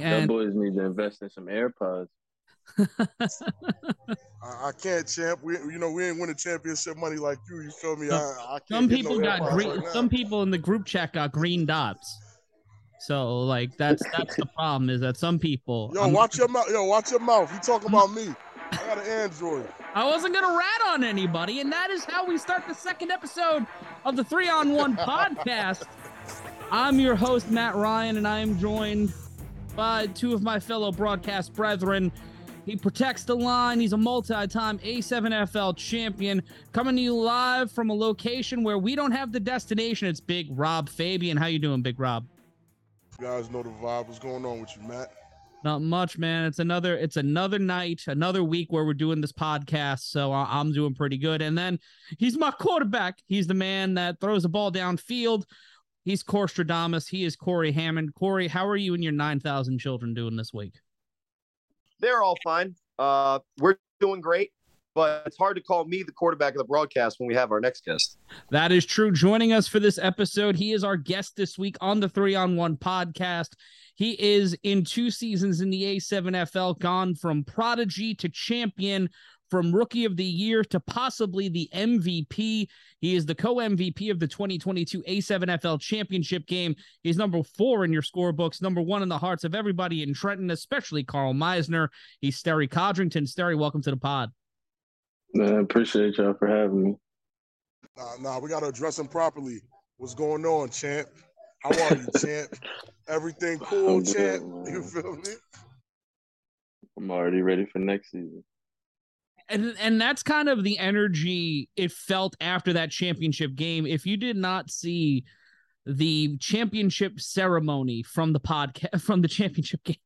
my That end. boys need to invest in some AirPods. I, I can't champ. We, you know, we ain't winning championship money like you. You feel me? I, I can't some people no got green. right some people in the group chat got green dots. So like that's that's the problem is that some people. Yo, I'm- watch your mouth. Yo, watch your mouth. You talking about me? I got an Android. I wasn't gonna rat on anybody, and that is how we start the second episode of the Three on One podcast. I'm your host Matt Ryan, and I am joined by two of my fellow broadcast brethren. He protects the line. He's a multi-time A7FL champion, coming to you live from a location where we don't have the destination. It's Big Rob Fabien. How you doing, Big Rob? You guys know the vibe. What's going on with you, Matt? Not much, man. It's another it's another night, another week where we're doing this podcast. So I'm doing pretty good. And then he's my quarterback. He's the man that throws the ball downfield. He's Corstradamus. He is Corey Hammond. Corey, how are you and your nine thousand children doing this week? they're all fine. Uh, we're doing great, but it's hard to call me the quarterback of the broadcast when we have our next guest. That is true. Joining us for this episode, he is our guest this week on the Three on One podcast. He is in two seasons in the A7FL, gone from prodigy to champion, from rookie of the year to possibly the MVP. He is the co MVP of the 2022 A7FL championship game. He's number four in your scorebooks, number one in the hearts of everybody in Trenton, especially Carl Meisner. He's Sterry Codrington. Sterry, welcome to the pod. Man, I appreciate y'all for having me. Nah, nah, we gotta address him properly. What's going on, champ? How are you, champ? Everything cool, I'm good, champ? man. You feel me? I'm already ready for next season. And and that's kind of the energy it felt after that championship game. If you did not see the championship ceremony from the podcast from the championship game,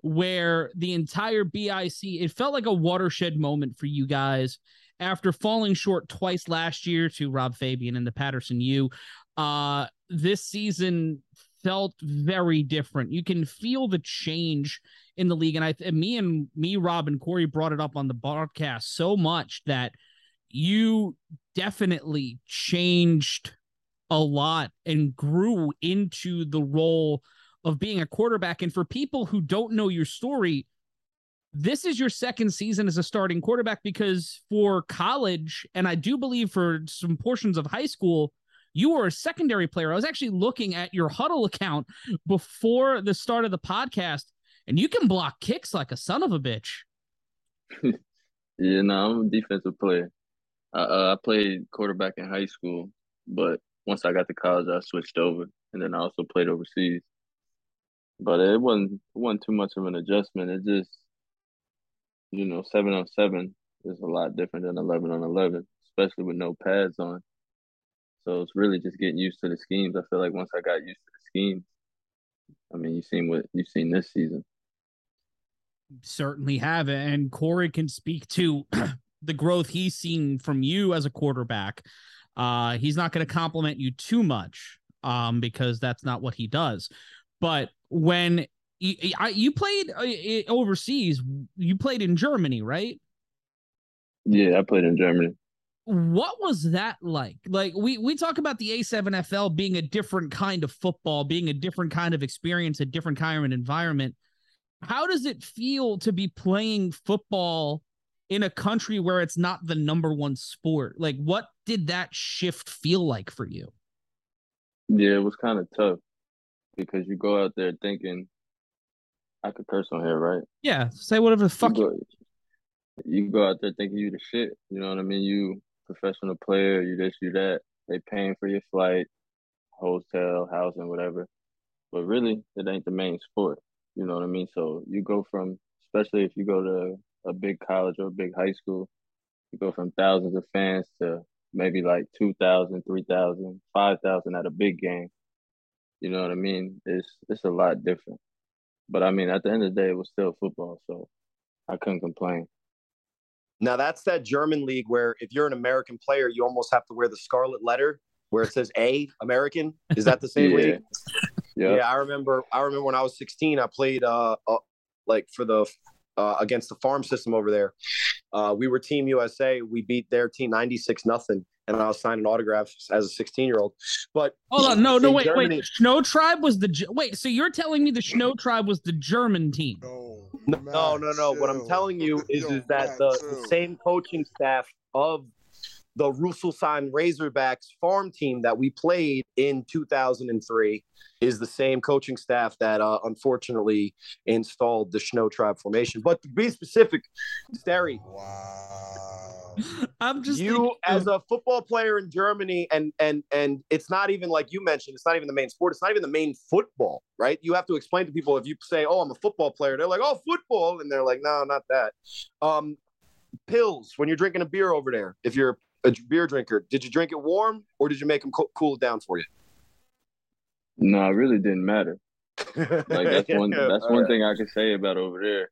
where the entire BIC it felt like a watershed moment for you guys after falling short twice last year to Rob Fabien and the Paterson U. Uh, this season felt very different. You can feel the change in the league. And I, and me and me, Rob and Corey brought it up on the broadcast so much that you definitely changed a lot and grew into the role of being a quarterback. And for people who don't know your story, this is your second season as a starting quarterback because for college, and I do believe for some portions of high school, you were a secondary player. I was actually looking at your huddle account before the start of the podcast, and you can block kicks like a son of a bitch. Yeah, no, I'm a defensive player. I, uh, I played quarterback in high school, but once I got to college, I switched over, and then I also played overseas. But it wasn't it wasn't too much of an adjustment. It just, you know, seven on seven is a lot different than eleven on eleven, especially with no pads on. So it's really just getting used to the schemes. I feel like once I got used to the schemes, I mean, you've seen what you've seen this season. Certainly have it. And Corey can speak to the growth he's seen from you as a quarterback. Uh, he's not going to compliment you too much um, because that's not what he does. But when you, you played uh, overseas, you played in Germany, right? Yeah, I played in Germany. what was that like like we we talk about the a7fl being a different kind of football being a different kind of experience a different kind of environment how does it feel to be playing football in a country where it's not the number one sport like what did that shift feel like for you Yeah, it was kind of tough because you go out there thinking, I could curse on here, right? yeah say whatever the fuck you you, go, you go out there thinking you the shit. You know what I mean? You professional player, you this, you that. They paying for your flight, hotel, housing, whatever. But really, it ain't the main sport. You know what I mean? So you go from, especially if you go to a big college or a big high school, you go from thousands of fans to maybe like 2,000, 3,000, 5,000 at a big game. You know what I mean? It's it's a lot different. But I mean, at the end of the day, it was still football, so I couldn't complain. Now that's that German league where if you're an American player, you almost have to wear the scarlet letter where it says A American. Is that the same Yeah. league? Yeah. Yeah, I remember. I remember when I was 16, I played uh, uh like for the uh, against the farm system over there. Uh, we were Team USA. We beat their team 96 nothing, and I was signing autographs as a 16 year old. But Hold on, no, no, wait, Germany- wait. Snow Tribe was the wait. So you're telling me the Snow Tribe was the German team? No, No, no, no, no. What I'm telling you is, is that the, the same coaching staff of the Russelsheim Razorbacks farm team that we played in 2003 is the same coaching staff that uh, unfortunately installed the Snow Tribe formation. But to be specific, Sterry, Wow. I'm just you thinking as a football player in Germany, and and and it's not even like you mentioned, it's not even the main sport. It's not even the main football, right? You have to explain to people if you say, "Oh, I'm a football player," they're like, "Oh, football," and they're like, "No, not that." Um, pills when you're drinking a beer over there. If you're a beer drinker, did you drink it warm or did you make them co- cool it down for you? No, it really didn't matter. Like that's one that's one right. thing I could say about over there.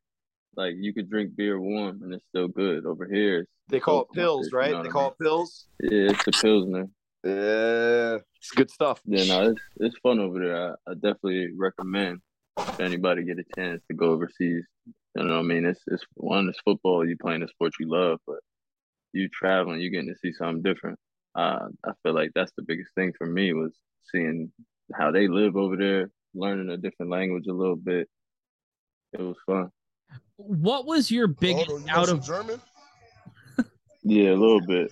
Like you could drink beer warm and it's still good. Over here, They call it pills, you right? know They what I call it pills. yeah, it's the pilsner. Yeah, it's good stuff. Yeah, no, it's it's fun over there. I, I definitely recommend if anybody get a chance to go overseas. You know what I mean? It's it's one, it's football. You playing the sport you love, but you traveling, you getting to see something different. Uh, I feel like that's the biggest thing for me was seeing how they live over there, learning a different language a little bit. It was fun. what was your biggest Hold on, you out of German? Yeah, a little bit.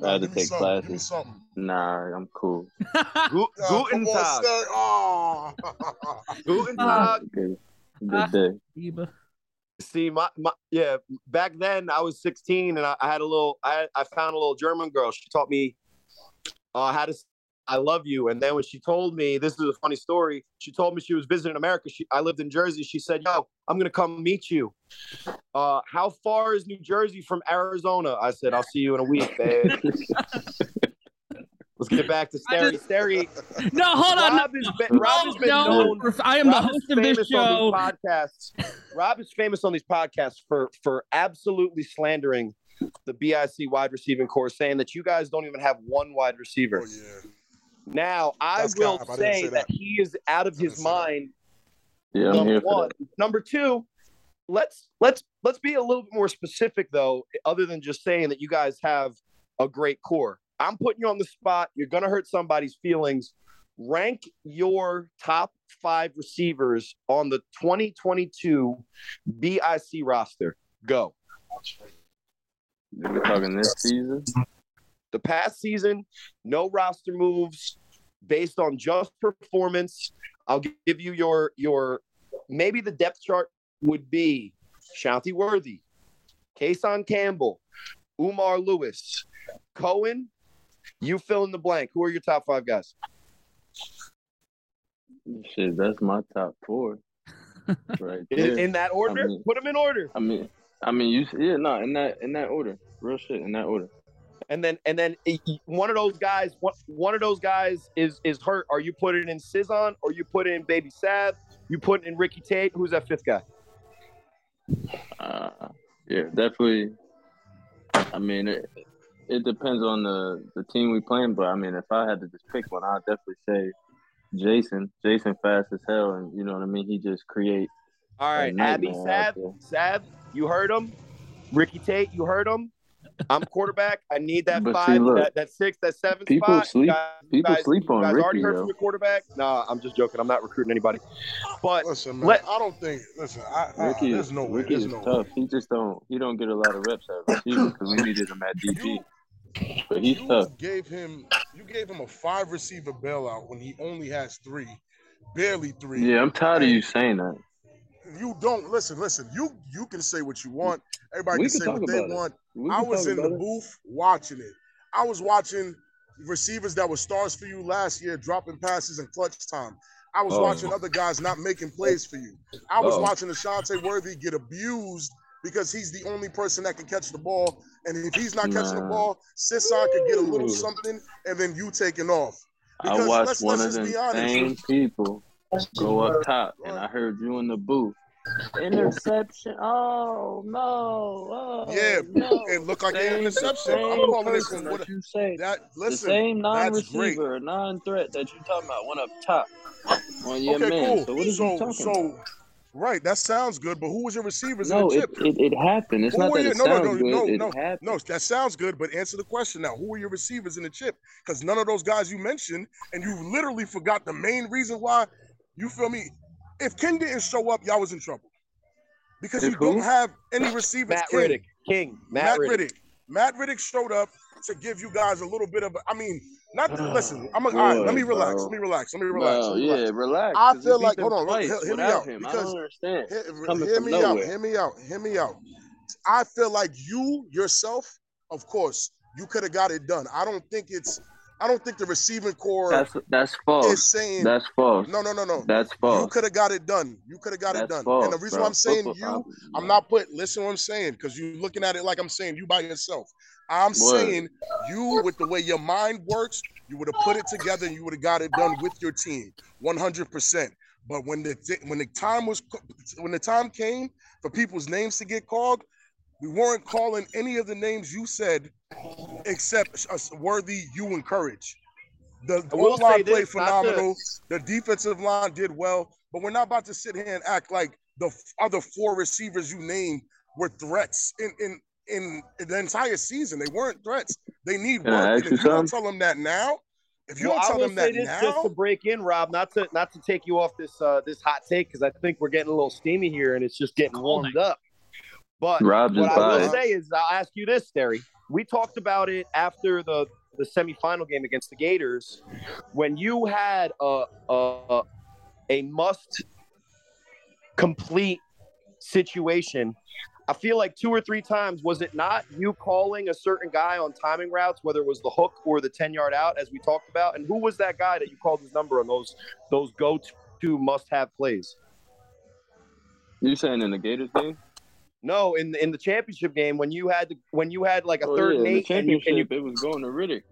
Nah, I had to give take something, Give me classes. something. Nah, I'm cool. Gu- Oh, Guten Tag. Stern. Oh. Guten. Tag. Good, Ah. good day. See, my, my yeah, back then I was 16 and I, I had a little, I, I found a little German girl. She taught me uh, how to, I love you. And then when she told me, this is a funny story. She told me she was visiting America. She, I lived in Jersey. She said, yo, I'm to come meet you. Uh, how far is New Jersey from Arizona? I said, I'll see you in a week, babe. Let's get back to I Sterry. just- Sterry, No, hold on. Rob, is, ba- Rob has been no, known I am the Rob is host of this famous show. on these podcasts. Rob is famous on these podcasts for for absolutely slandering the BIC wide receiving core, saying that you guys don't even have one wide receiver. Oh, yeah. Now, I That's will cap. I say say that. that. he is out of his say that. mind. Yeah, I'm number here for one. that. Number two, let's let's let's be a little bit more specific though, other than just saying that you guys have a great core. I'm putting you on the spot. You're gonna hurt somebody's feelings. Rank your top five receivers on the 2022 BIC roster. Go. We're talking this season. The past season, no roster moves based on just performance. I'll give you your your maybe the depth chart would be Shanti Worthy, Kason Campbell, Umar Lewis, Cohen. You fill in the blank. Who are your top five guys? Shit, that's my top four. Right In, in that order? I mean- Put them in order. I mean, I mean, you yeah, no, in that in that order, real shit, in that order. And then and then one of those guys, one, one of those guys is is hurt. Are you putting in Cizon or you put in Baby Sav? You put in Ricky Tate? Who's that fifth guy? Uh, yeah, definitely. I mean, it, it depends on the the team we playing, but I mean, if I had to just pick one, I'd definitely say Jason. Jason fast as hell, and you know what I mean. He just create. All right, Abby nightmare Sav. Sav, you heard him. Ricky Tate, you heard him. I'm quarterback. I need that But see, five, look, that, that six, that seven people spot. sleep- guys, people guys, sleep you on guys already Ricky, heard yo. from your quarterback. No, I'm just joking. I'm not recruiting anybody. But Listen, man, Let- I don't think. Listen, I, I, Ricky, there's no way. Ricky There's is no way. tough. He just don't. He don't get a lot of reps at receiver because we needed him at DP. But he's you tough. gave him you gave him a five receiver bailout when he only has three, barely three. Yeah, I'm tired of you saying that. You don't listen. Listen, you you can say what you want. Everybody can can say what they it. want. I was in the it. booth watching it. I was watching receivers that were stars for you last year dropping passes in clutch time. I was Oh. watching other guys not making plays for you. I was Oh. watching Ashante Worthy get abused because he's the only person that can catch the ball. And if he's not catching the ball, Sisson could get a little something and then you taking off. I watched let's- one let's of just them same people go up top, and I heard you in the booth. Interception! Oh no! Oh, Yeah, no. it looked like an Same- interception. I'm same calling this person one. that you say That the listen, same that's great. non-receiver, non-threat that you're talking about went up top on your okay, man. cool. So what are so, you talking so about? Right, that sounds good, but who was your receivers No, in the it, chip? it, it happened. It's Who not that you- it no, no, sounds no, good. no, it no, happened. No, that sounds good, but answer the question now. Who were your receivers in the chip? Because none of those guys you mentioned, and you literally forgot the main reason why. You feel me? If Ken didn't show up, y'all was in trouble. Because If you don't have any receivers. Matt King. Riddick, King, Matt, Matt Riddick. Riddick. Matt Riddick showed up to give you guys a little bit of. I mean, not to, Oh, listen. I'm a, all right. Let me relax. bro. Let me relax. Let me relax. No, let me relax. yeah, relax. I 'cause feel like- hold on, twice hear- hear me out, him. I because- don't understand. Hear, hear me nowhere. out. Hear me out. Hear me out. I feel like you yourself, of course, you could have got it done. I don't think it's. I don't think the receiving core That's that's is false. saying. That's false. no, no, no, no. That's false. You could have got it done. You could have got it done. false. and the reason bro. why I'm saying Football- you, I'm not put. Listen, what I'm saying, because you're looking at it like I'm saying you by yourself. I'm Word. saying you, with the way your mind works, you would have put it together and you would have got it done with your team, 100. percent But when the when the time was when the time came for people's names to get called, we weren't calling any of the names you said, except uh, a worthy you encourage. The I will line played this, not to- phenomenal. The defensive line did well, but we're not about to sit here and act like the other four receivers you named were threats in in in the entire season. They weren't threats. They need Can I work. ask And you if you don't tell them that now, if you Well, don't I tell will them say that this now, just to break in, Rob, not to not to take you off this uh, this hot take because I think we're getting a little steamy here and it's just getting warmed up. But Rob what I will biased. say is, I'll ask you this, Sterry. We talked about it after the the semifinal game against the Gators, when you had a a, a must complete situation. I feel like two or three times was it not you calling a certain guy on timing routes, whether it was the hook or the ten yard out, as we talked about, and who was that guy that you called his number on those those go to must have plays? You saying in the Gators game? No, in the, in the championship game when you had to, when you had like a Oh, third yeah, and eight, and you, and you it was going to Riddick.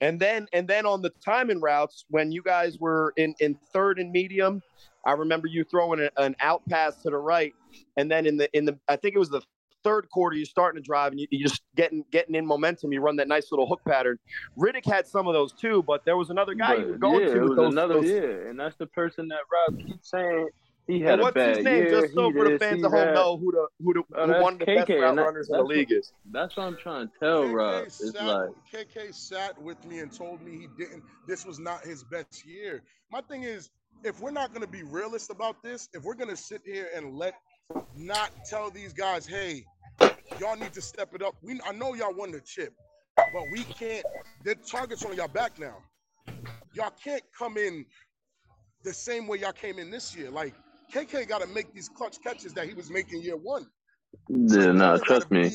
and then and then on the timing routes when you guys were in in third and medium, I remember you throwing an out pass to the right, and then in the in the I think it was the third quarter you're starting to drive and you, you're just getting getting in momentum. You run that nice little hook pattern. Riddick had some of those too, but there was another guy you were But, going yeah, to it with those. another those yeah, and that's the person that Rob keeps saying he and had a what's bad his name? year. Just so for the fans he at home that. know who the who the Oh, who that's one of the best KK, route and that- runners in the league is. That's what I'm trying to tell Rob. It's like KK sat with me and told me he didn't. This was not his best year. My thing is, if we're not going to be realist about this, if we're going to sit here and let not tell these guys, hey, y'all need to step it up. We I know y'all won the chip, but we can't. The targets on y'all back now. Y'all can't come in the same way y'all came in this year. Like KK got to make these clutch catches that he was making year one. Yeah, nah, trust me.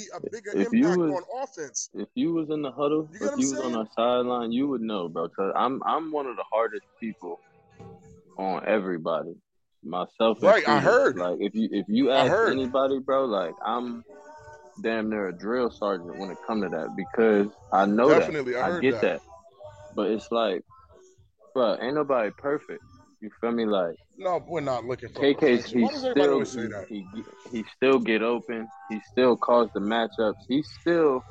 If you was- on offense. If you was in the huddle, You if you was on the sideline, you would know, bro. Cause I'm I'm one of the hardest people on everybody, myself. Right, I heard. Like if you if you ask anybody, bro, like I'm damn near a drill sergeant when it come to that because I know Definitely, that. I heard get that. But it's like, bro, ain't nobody perfect. You feel me? Like No, we're not looking for KK's perfection. he Why does still say that? he, he still get open. He still calls the matchups. He still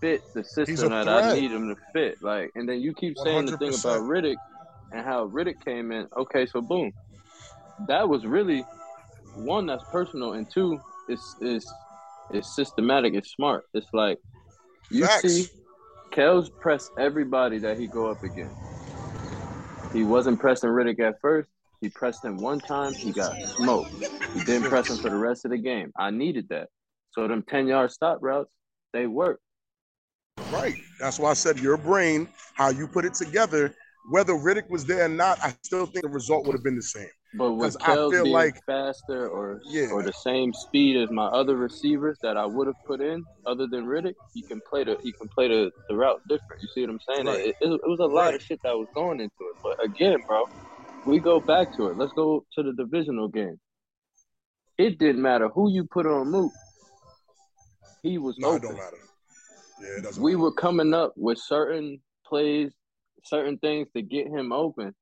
fit the system that I need him to fit. Like, and then you keep saying the thing about Riddick and how Riddick came in. Okay, so boom, that was really one that's personal, and two it's it's it's systematic. It's smart. It's like you Facts. see, Kels pressed everybody that he go up against. He wasn't pressing Riddick at first. He pressed him one time. He got smoked. He didn't press him for the rest of the game. I needed that. So them ten yard stop routes, they work. Right. That's why I said your brain, how you put it together, whether Riddick was there or not, I still think the result would have been the same. But with Kels feel being like- faster or Yeah. or the same speed as my other receivers that I would have put in, other than Riddick, he can play the he can play the, the route different. You see what I'm saying? Right. It, it, it was a lot Right. of shit that was going into it. But again, bro, we go back to it. Let's go to the divisional game. It didn't matter who you put on Mook. He was No, it open. don't matter. Yeah, it doesn't we matter. were coming up with certain plays, certain things to get him open.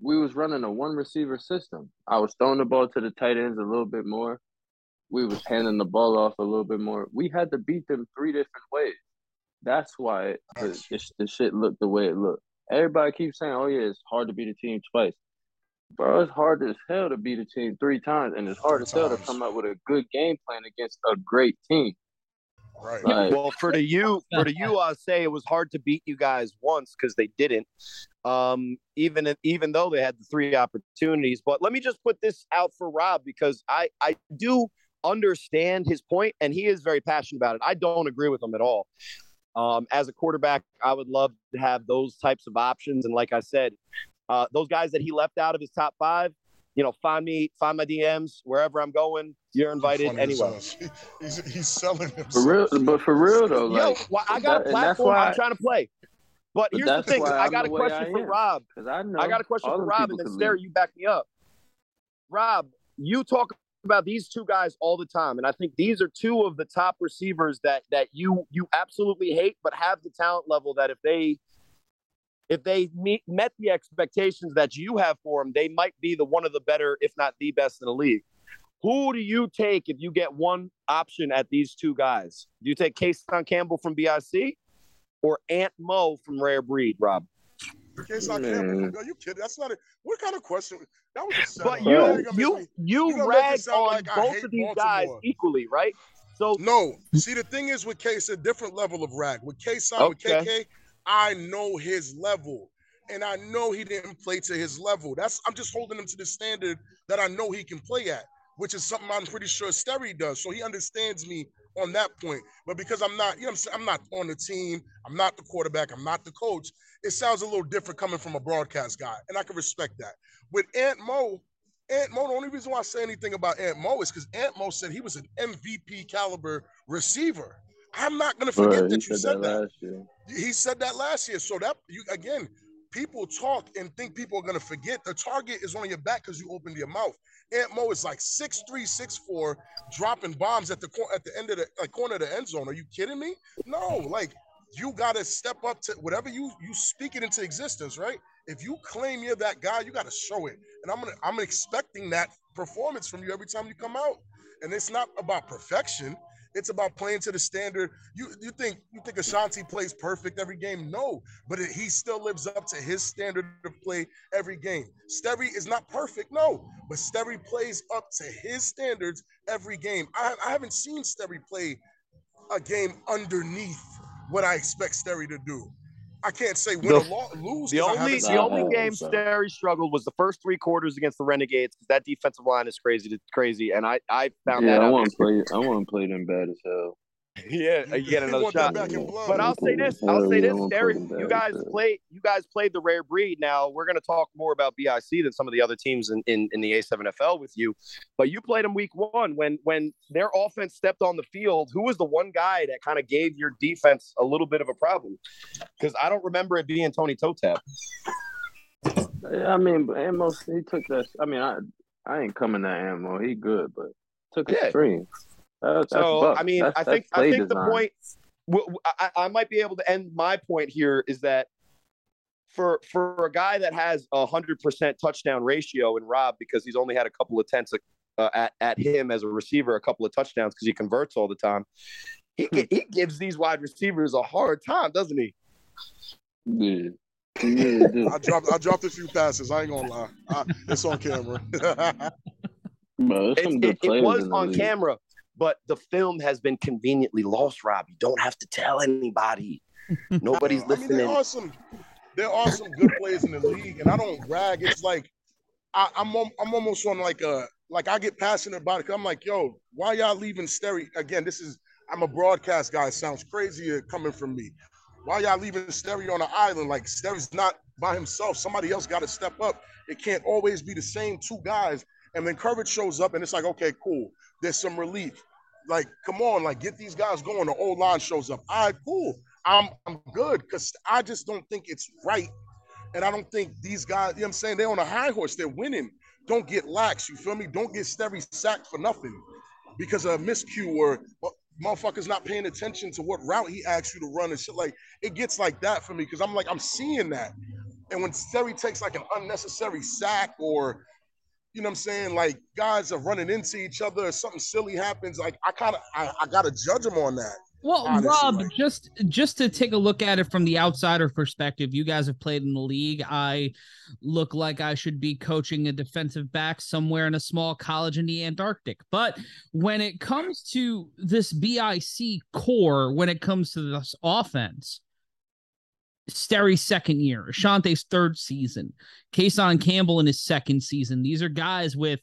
We was running a one receiver system. I was throwing the ball to the tight ends a little bit more. We was handing the ball off a little bit more. We had to beat them three different ways. That's why it, the, Facts. the, the shit looked the way it looked. Everybody keeps saying, "Oh yeah, it's hard to beat a team twice." Bro, it's hard as hell to beat a team three times, and it's hard as hell to come up with a good game plan against a great team. Right. Like, Well, for the you, for the you, I say it was hard to beat you guys once because they didn't. Um, even even though they had the three opportunities. But let me just put this out for Rob because I I do understand his point and he is very passionate about it. I don't agree with him at all. Um, as a quarterback, I would love to have those types of options. And like I said, uh, those guys that he left out of his top five, you know, find me, find my DMs wherever I'm going. You're invited Funny anyway. He's, he's selling himself. for real, but for real though, Yo, well, I got that- a platform. why- I'm trying to play. But, But here's the that's thing. why I I'm got a question for. Rob. because I know I got a question for Rob, and then can Sarah, leave. you back me up. Rob, you talk about these two guys all the time, and I think these are two of the top receivers that that you you absolutely hate, but have the talent level that if they if they meet, met the expectations that you have for them, they might be the one of the better, if not the best in the league. Who do you take if you get one option at these two guys? Do you take Kason Campbell from BIC or Ant Mo from Rare Breed, Rob? Case I Man. can't. Are you kidding? That's not a. What kind of question? That was a. But you you're you me- you, you're gonna make it rag on like both of these guys equally, right? So No. See, the thing is with Case, a different level of rag. With Case, with Okay. KK, I know his level. And I know he didn't play to his level. That's I'm just holding him to the standard that I know he can play at, which is something I'm pretty sure Sterry does. So he understands me on that point. But because I'm not, you know I'm saying, I'm not on the team, I'm not the quarterback, I'm not the coach. It sounds a little different coming from a broadcast guy, and I can respect that. With Ant Mo, Ant Mo, the only reason why I say anything about Ant Mo is because Ant Mo said he was an MVP caliber receiver. I'm not gonna forget Right, he that you said that. last year. He said that last year. So that you again, people talk and think people are gonna forget. The target is on your back because you opened your mouth. Ant Mo is like 6'3", 6'4", dropping bombs at the cor- at the end of the like, corner of the end zone. Are you kidding me? No, like you gotta step up to whatever you you speak it into existence, right? If you claim you're that guy, you gotta show it. And I'm gonna I'm expecting that performance from you every time you come out. And it's not about perfection. It's about playing to the standard. You you think you think Ashanti plays perfect every game? No, but it, he still lives up to his standard of play every game. Sterry is not perfect, no, but Sterry plays up to his standards every game. I, I haven't seen Sterry play a game underneath what I expect Sterry to do. I can't say win The- or lo- lose. the 'cause I only the only game So- Sterry struggled was the first three quarters against the Renegades because that defensive line is crazy to crazy, and I I found Yeah, that I out. want to play. I want to play them bad as hell. Yeah, uh, you get another shot. back in blood. But I'll say this. I'll say this, wanna Sterry. play them You guys as hell. play. You guys played the rare breed. Now we're going to talk more about BIC than some of the other teams in, in, in the A7FL with you. But you played them week one when when their offense stepped on the field. Who was the one guy that kind of gave your defense a little bit of a problem? Because I don't remember it being Tony Totap. Yeah, I mean, but Amos, he took that. I mean, I I ain't coming to Ammo. He good, but took a Yeah. string. That- that's So buck. I mean, I think I play think the design. point. w- w- I, I might be able to end my point here is that for for a guy that has a hundred percent touchdown ratio in Rob because he's only had a couple of attempts uh, at at him as a receiver, a couple of touchdowns because he converts all the time. He Hmm. he gives these wide receivers a hard time, doesn't he? Yeah. He. I dropped I dropped a few passes. I ain't gonna lie. I, it's on camera. Bro, there's It's- some it, it was on league. camera, but the film has been conveniently lost. Rob, you don't have to tell anybody. Nobody's I mean, listening. there are some there are some good players in the league, and I don't brag. It's like I, I'm I'm almost on like a like I get passionate about it. Cause I'm like, yo, why y'all leaving Sterry? Again, this is I'm a broadcast guy. It sounds crazy coming from me. Why y'all leaving Sterry on an island? Like Sterry's not by himself. Somebody else got to step up. It can't always be the same two guys. And then coverage shows up, and it's like, okay, cool. There's some relief. Like, come on, like get these guys going. The old line shows up. All right, cool. I'm I'm good because I just don't think it's right. And I don't think these guys, you know what I'm saying? They're on a high horse, they're winning. Don't get lax, you feel me? Don't get Sterry sacked for nothing because of a miscue or motherfuckers not paying attention to what route he asks you to run and shit. Like it gets like that for me because I'm like, I'm seeing that. And when Sterry takes like an unnecessary sack or you know what I'm saying? Like guys are running into each other or something silly happens. Like I kind of I, I gotta judge them on that. Well, honestly, Rob, just just to take a look at it from the outsider perspective, you guys have played in the league. I look like I should be coaching a defensive back somewhere in a small college in the Antarctic. But when it comes to this BIC core, when it comes to this offense, Sterry's second year, Ashante's third season, Kason Campbell in his second season. These are guys with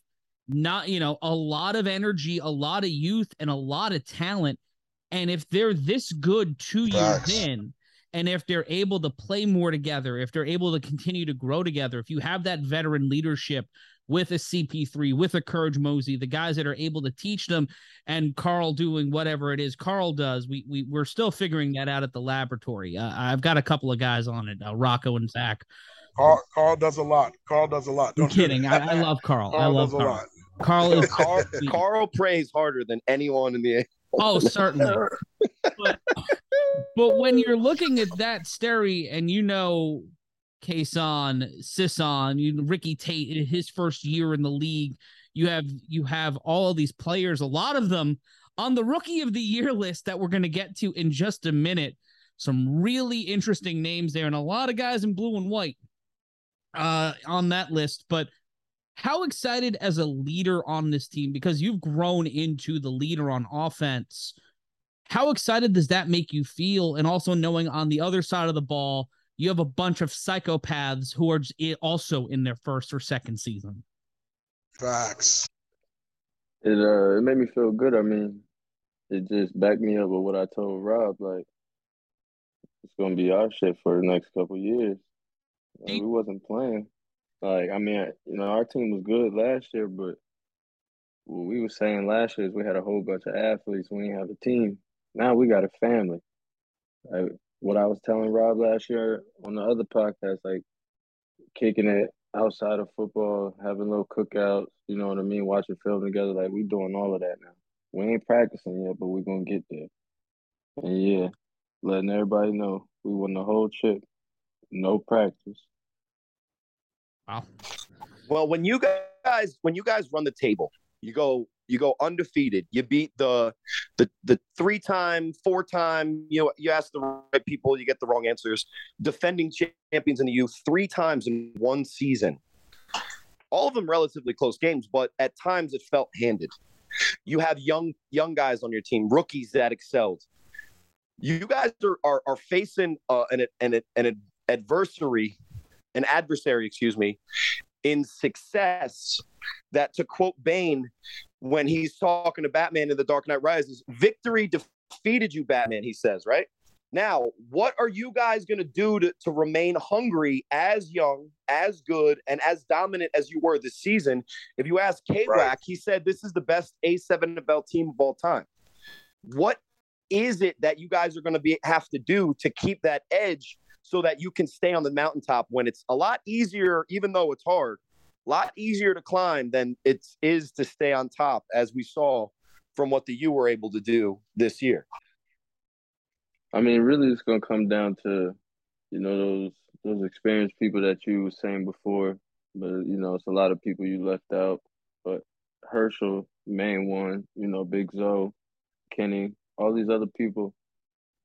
not, you know, a lot of energy, a lot of youth, and a lot of talent and if they're this good two years in, and if they're able to play more together, if they're able to continue to grow together, if you have that veteran leadership with a CP3, with a Courage Mosey, the guys that are able to teach them, and Carl doing whatever it is Carl does, we we we're still figuring that out at the laboratory. Uh, I've got a couple of guys on it, uh, Rocco and Zach. Carl, Carl does a lot. Carl does a lot. Don't I'm kidding. I, I, love Carl. Carl I love Carl. Carl is Carl, Carl prays harder than anyone in the Oh, certainly. but, but when you're looking at that Sterry and you know Kason, Sisson, you Ricky Tate in his first year in the league, you have you have all these players, a lot of them on the rookie of the year list that we're going to get to in just a minute. Some really interesting names there, and a lot of guys in blue and white uh, on that list. But how excited as a leader on this team because you've grown into the leader on offense how excited does that make you feel and also knowing on the other side of the ball you have a bunch of psychopaths who are also in their first or second season facts it uh it made me feel good i mean it just backed me up with what i told rob like it's gonna be our shit for the next couple years we wasn't playing like, I mean, you know, our team was good last year, but what we were saying last year is we had a whole bunch of athletes. We didn't have a team. Now we got a family. Like what I was telling Rob last year on the other podcast, like kicking it outside of football, having little cookouts, you know what I mean, watching film together. Like we doing all of that now. We ain't practicing yet, but we're gonna get there. And yeah, letting everybody know we won the whole trip. No practice. Wow. Well, when you guys when you guys run the table, you go you go undefeated. You beat the the the three time, four time. You know, you ask the right people, you get the wrong answers. Defending champions in the youth three times in one season. All of them relatively close games, but at times it felt handed. You have young young guys on your team, rookies that excelled. You guys are are, are facing uh, an, an an adversary an adversary, excuse me, in success that to quote Bane when he's talking to Batman in The Dark Knight Rises, victory defeated you, Batman, he says, right? Now, what are you guys going to do to, to remain hungry as young, as good, and as dominant as you were this season? If you ask K right. he said this is the best A7 NFL team of all time. What is it that you guys are going to be have to do to keep that edge so that you can stay on the mountaintop when it's a lot easier, even though it's hard, lot easier to climb than it is to stay on top, as we saw from what the U were able to do this year. I mean, really, it's going to come down to, you know, those those experienced people that you were saying before, but you know, it's a lot of people you left out. But Herschel, main one, you know, Big Zoe, Kenny, all these other people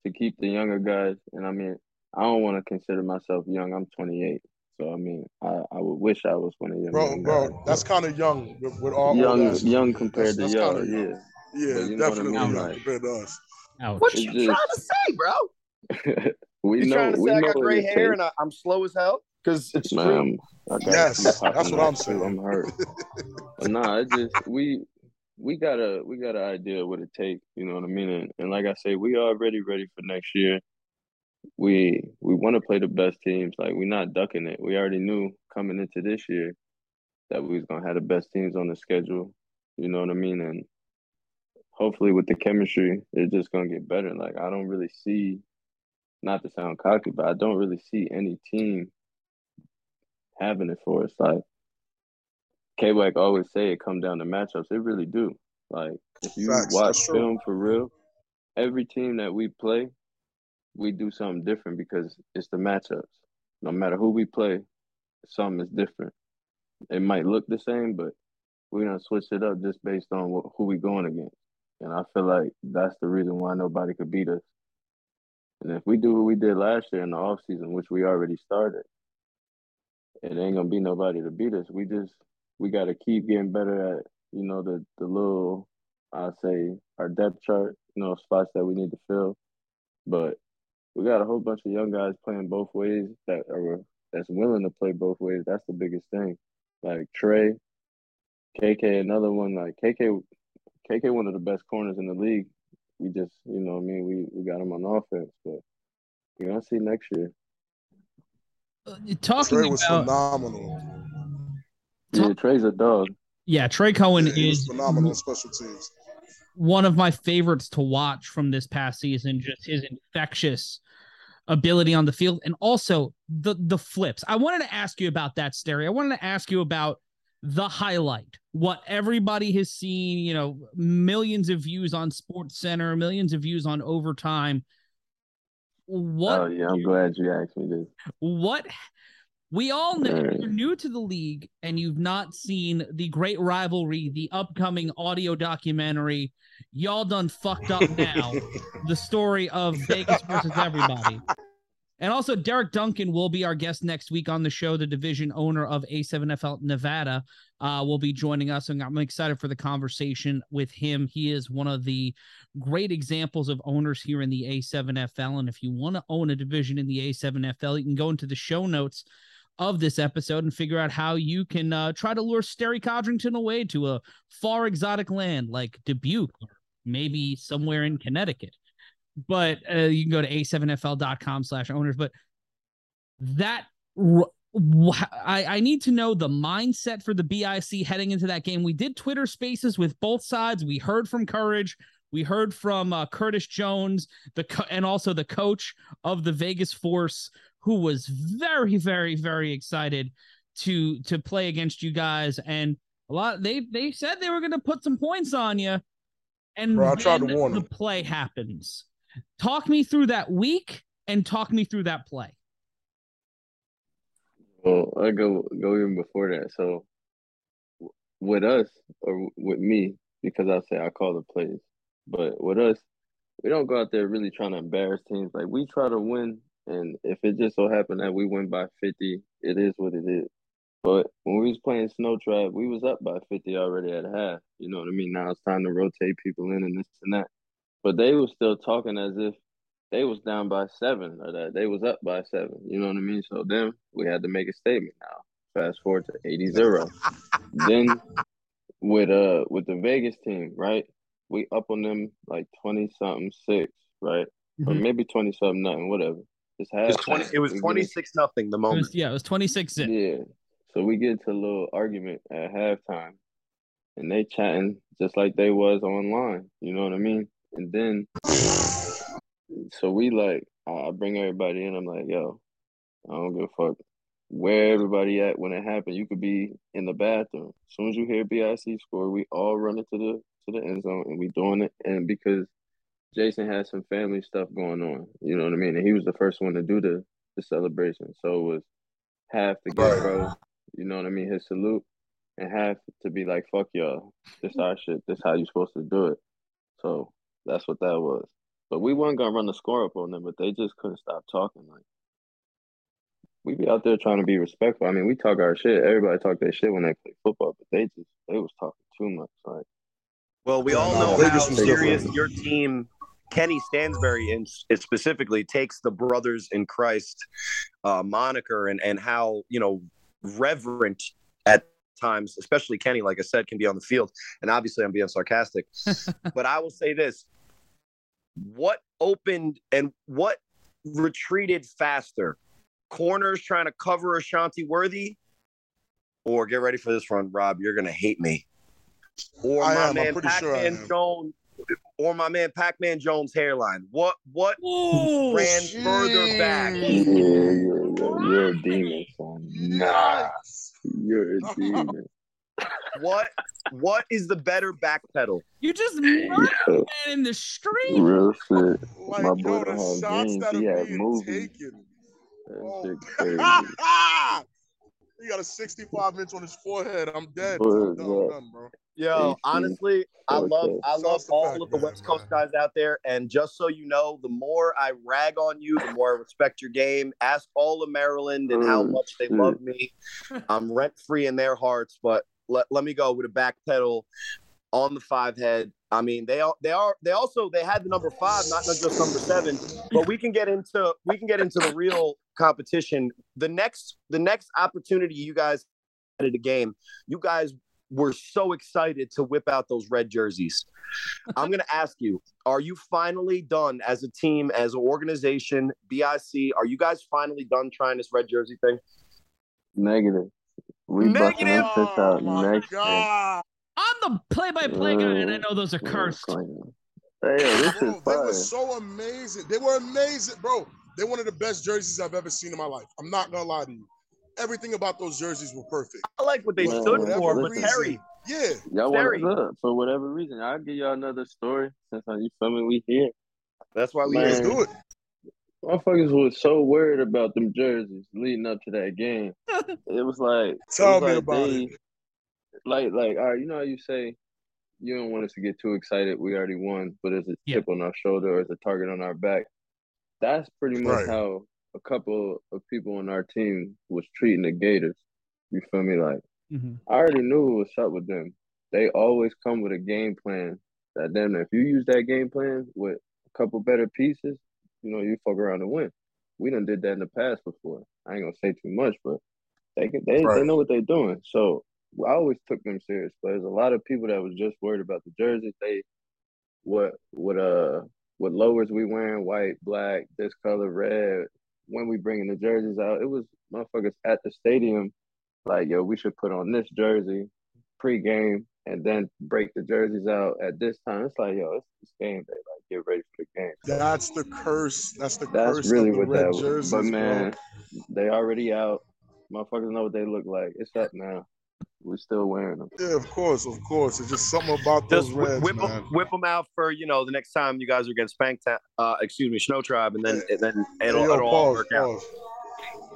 to keep the younger guys. And I mean, I don't want to consider myself young. I'm 28. So I mean, I, I would wish I was one of you. Bro, bro, guys. that's kind of young with, with all young, young compared that's, to y'all. Yeah, yeah, definitely I mean? like, compared to us. Ouch. What you just, trying to say, bro? we you know, trying to say I got gray hair and I, am slow as hell because it's true. Yes, that's what I'm saying. I'm hurt. but nah, it just we we got a we got an idea what it takes. You know what I mean? And, and like I say, we are already ready for next year we we want to play the best teams. Like we're not ducking it. We already knew coming into this year that we was gonna have the best teams on the schedule. You know what I mean? And hopefully with the chemistry, it's just gonna get better. Like I don't really see, not to sound cocky, but I don't really see any team having it for us. Like K Wack always say, it come down to matchups. It really do. Like if you Facts, watch film for real, every team that we play we do something different because it's the matchups. No matter who we play, something is different. It might look the same, but we're gonna switch it up just based on what, who we going against. And I feel like that's the reason why nobody could beat us. And if we do what we did last year in the off season, which we already started, it ain't gonna be nobody to beat us. We just we gotta keep getting better at, you know, the the little I say our depth chart, you know, spots that we need to fill. But we got a whole bunch of young guys playing both ways that are that's willing to play both ways. That's the biggest thing. Like Trey, KK, another one. Like KK, KK, one of the best corners in the league. We just, you know, I mean, we we got him on offense, but we're gonna see next year. Uh, talking Trey was about phenomenal. Yeah, Trey's a dog. yeah, Trey Cohen He was is phenomenal special teams. One of my favorites to watch from this past season. Just his infectious ability on the field, and also the the flips. I wanted to ask you about that, Sterry. I wanted to ask you about the highlight, what everybody has seen. You know, millions of views on Sports Center, millions of views on Overtime. What Oh yeah, I'm glad you asked me this. what we all know Right. you're new to the league and you've not seen the great rivalry, the upcoming audio documentary. Y'all done fucked up now. the story of Vegas versus everybody. And also, Derek Duncan will be our guest next week on the show. The division owner of A7FL Nevada uh, will be joining us, and I'm excited for the conversation with him. He is one of the great examples of owners here in the A7FL. And if you want to own a division in the A7FL, you can go into the show notes of this episode and figure out how you can uh, try to lure Sterry Codrington away to a far exotic land like Dubuque or maybe somewhere in Connecticut. But uh, you can go to a7fl.com slash owners. But that I, I need to know the mindset for the BIC heading into that game. We did Twitter spaces with both sides. We heard from Courage. We heard from uh, Curtis Jones, the co- and also the coach of the Vegas Force, who was very, very, very excited to to play against you guys. And a lot they they said they were going to put some points on you, and Bro, I tried to then warn the them. play happens. Talk me through that week and talk me through that play. Well, I go go even before that. So with us or with me, because I say I call the plays, but with us, we don't go out there really trying to embarrass teams. Like we try to win, and if it just so happened that we win by fifty, it is what it is. But when we was playing Snow Tribe, we was up by fifty already at half. You know what I mean? Now it's time to rotate people in and this and that. But they was still talking as if they was down by seven or that they was up by seven. You know what I mean? So then we had to make a statement now. Fast forward to 80-0. then with uh with the Vegas team, right? We up on them like twenty something six, right? Or Mhm. maybe twenty something nothing, whatever. It's It was twenty. It was twenty six nothing. The It moment. was, yeah, it was 26 zip. Yeah. So we get to a little argument at halftime, and they chatting just like they was online. You know what I mean? And then, so we like, I I bring everybody in. I'm like, yo, I don't give a fuck where everybody at when it happened. You could be in the bathroom. As soon as you hear BIC score, we all run into the to the end zone and we doing it. And because Jason had some family stuff going on, you know what I mean. And he was the first one to do the the celebration, so it was half to get Right. bro, you know what I mean, his salute, and half to be like, fuck y'all, this our shit, this how you supposed to do it. So that's what that was. But we weren't gonna run the score up on them, but they just couldn't stop talking. Like we be out there trying to be respectful. I mean, we talk our shit. Everybody talk their shit when they play football, but they just they was talking too much. Like Well, we all know Vegas how was serious your team, Kenny Stansberry, in it specifically takes the brothers in Christ uh, moniker and and how you know reverent at times, especially Kenny, like I said, can be on the field. And obviously, I'm being sarcastic, but I will say this: what opened and what retreated faster? Corners trying to cover Ashanti Worthy, or get ready for this one, Rob. You're gonna hate me. Or I my am. I'm man pretty sure I Pac-Man am. Jones, or my man Pac-Man Jones hairline. What what Ooh, ran further back? yeah, yeah, yeah, you're a demon, son. Nah, Nice. you're a demon. What what is the better back pedal? you just murdered Yeah, man in the street. real shit. Like, My yo, boy the shots dreams, that he are had being movies. taken. That Oh. shit crazy. He got a 65 inch on his forehead. I'm dead. Word I'm done, I'm done, bro. Yo, honestly, I love I love all of the West Coast guys out there. And just so you know, the more I rag on you, the more I respect your game. Ask all of Maryland and how Mm, much they mm. love me. I'm rent free in their hearts, but let, let me go with a back pedal on the five head. I mean, they are they are they also they had the number five, not just number seven. But we can get into we can get into the real competition. The next the next opportunity you guys had at a game, you guys were so excited to whip out those red jerseys. I'm gonna ask you, are you finally done as a team, as an organization, BIC? Are you guys finally done trying this red jersey thing? Negative. We busting Negative? this shit out Oh my next god. I'm the play-by-play guy, and I know those are cursed. clean. Hey, this Bro, is they were so amazing. They were amazing, bro. They're one of the best jerseys I've ever seen in my life. I'm not gonna lie to you. Everything about those jerseys were perfect. I like what they Well, stood for, but reason. Sterry, Yeah. Y'all want Sterry. to look for whatever reason. I'll give y'all another story since you feel me. We here. that's why we Man. Let's do it. Motherfuckers was so worried about them jerseys leading up to that game. it was like it Tell was me like about they- it. Like, like, all right, you know how you say you don't want us to get too excited. We already won, but it's a Yeah. chip on our shoulder or it's a target on our back. That's pretty much Right. how a couple of people on our team was treating the Gators. You feel me? Like, Mhm. I already knew what's up with them. They always come with a game plan. That damn, if you use that game plan with a couple better pieces, you know, you fuck around and win. We done did that in the past before. I ain't gonna say too much, but they can, they Right. they know what they're doing. So I always took them serious. But there's a lot of people that was just worried about the jerseys. They what what uh what lowers we wearing, white, black, this color, red. When we bringing the jerseys out, it was motherfuckers at the stadium like, yo, we should put on this jersey pre-game and then break the jerseys out at this time. It's like, yo, it's, it's game day. Like, get ready for the game. That's the curse. That's the that's curse really what red that was. jerseys, But bro. man, they already out. Motherfuckers know what they look like. It's up now. We're still wearing them. Yeah, of course, of course. It's just something about those just whip, reds, whip, man. them, whip 'em out for you know the next time you guys are against Spank Ta- uh excuse me Snow Tribe and then and then it'll, yo, it'll all pause, work out. pause.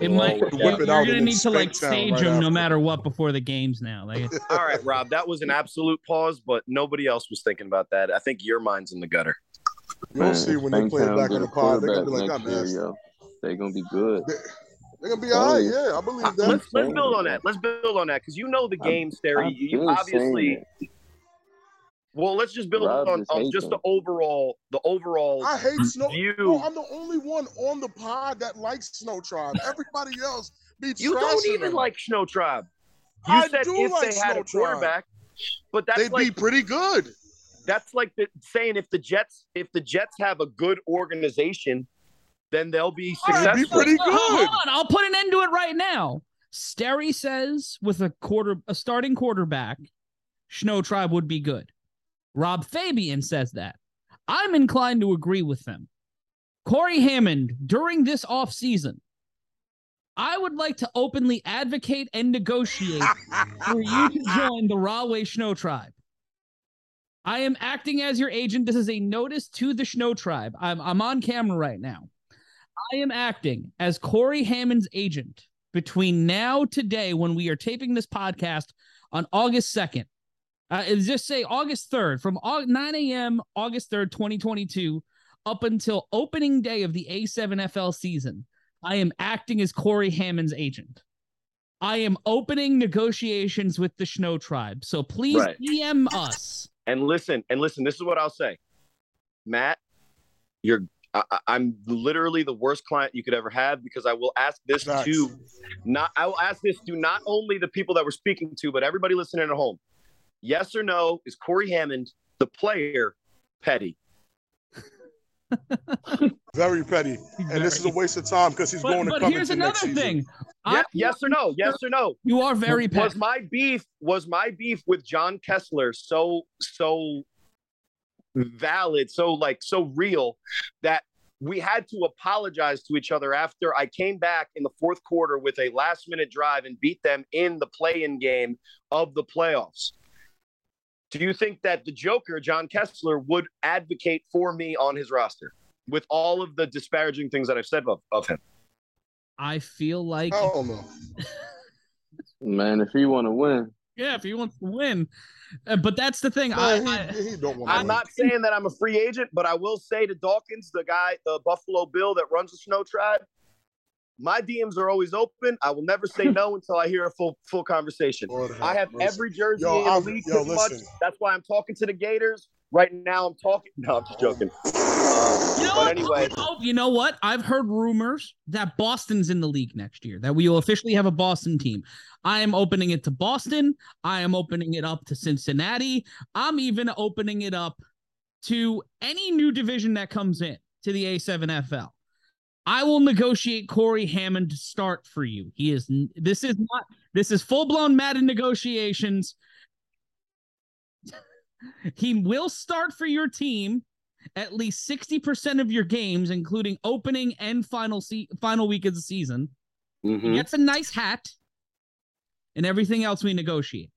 It It'll might. all work Whip You're it out. out and gonna need to like Spanktown stage right them no matter what before the games now. Like, All right, Rob, that was an absolute pause, but nobody else was thinking about that. I think your mind's in the gutter. You'll Man, see when they play it Spanktown back get on a the pod. They're gonna be like, "I'm next year, nasty." yo. They gonna be good. They- They're gonna be all right. Yeah, I believe Uh, that. let's let's build on that. Let's build on that because you know the I've- game, Sterry. You, you obviously well. Let's just build Rob on, just on just the overall the overall I hate snow. view. Bro, I'm the only one on the pod that likes Snow Tribe. Everybody else be You don't even them. like Snow Tribe. You I said do if like they had Snow a Tribe. quarterback, but that's They'd like be pretty good. that's like the, saying if the Jets if the Jets have a good organization, then they'll be They'd successful. be pretty Hold good. on, I'll put an end to it right now. Sterry says with a quarter, a starting quarterback, Snow Tribe would be good. Rob Fabien says that. I'm inclined to agree with them. Cory Hammond, during this offseason, I would like to openly advocate and negotiate for you to join the Rahway Snow Tribe. I am acting as your agent. This is a notice to the Snow Tribe. I'm, I'm on camera right now. I am acting as Cory Hammond's agent between now today when we are taping this podcast on August 2nd. Uh, just say August 3rd from 9 a.m. August 3rd, 2022 up until opening day of the A7FL season. I am acting as Cory Hammond's agent. I am opening negotiations with the Snow Tribe. So please Right. DM us. And listen, and listen, this is what I'll say. Matt, you're I, I- I'm literally the worst client you could ever have because I will ask this Facts. to not I will ask this to not only the people that we're speaking to, but everybody listening at home. Yes or no, is Cory Hammond the player petty? Very petty. And this is a waste of time because he's But, going to but come But here's into another next season. thing. Yeah, yes or no? Yes or no? You are very was my beef was my beef with John Kessler so so valid, so like so real that we had to apologize to each other after I came back in the fourth quarter with a last minute drive and beat them in the play-in game of the playoffs. Do you think that the Joker, John Kessler, would advocate for me on his roster with all of the disparaging things that I've said of, of him? I feel like I don't. Man, if he want to win, Yeah, if he wants to win. Uh, but that's the thing. Man, I, he, he don't want I'm not saying that I'm a free agent, but I will say to Dawkins, the guy, the Buffalo Bill that runs the Snow Tribe, my DMs are always open. I will never say no until I hear a full full conversation. I have every jersey Yo, in the league yo, pretty much. listen. That's why I'm talking to the Gators. Right now, I'm talking. No, I'm just joking. Uh, You know but what? anyway, Oh, you know what? I've heard rumors that Boston's in the league next year, that we will officially have a Boston team. I am opening it to Boston. I am opening it up to Cincinnati. I'm even opening it up to any new division that comes in to the A7FL. I will negotiate Cory Hammond to start for you. He is this is not this is full blown Madden negotiations. He will start for your team at least 60% of your games, including opening and final se- final week of the season. He Mhm. gets a nice hat, and everything else we negotiate.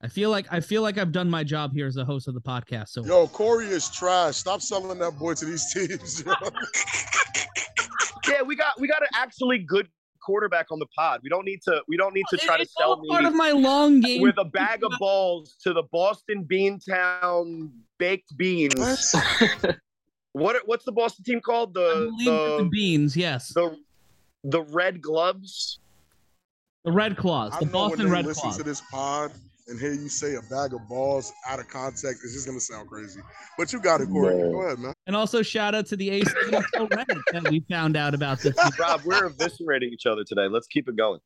I feel like I feel like I've done my job here as the host of the podcast. So Yo, Cory is trash. Stop selling that boy to these teams. yeah, we got we got an actually good quarterback on the pod. We don't need to we don't need to try to sell all me part of my long game. with a bag of balls to the Boston Beantown baked beans. What what's the Boston team called? The the the, beans, yes, the, the the red gloves. The red Claws, I the know Boston when they Red listen Claws. to this pod and hear you say a bag of balls out of context, it's just gonna sound crazy. But you got it, Cory. Man. Go ahead, man. And also shout out to the Ace Reddit that we found out about this. week. Rob, we're eviscerating each other today. Let's keep it going.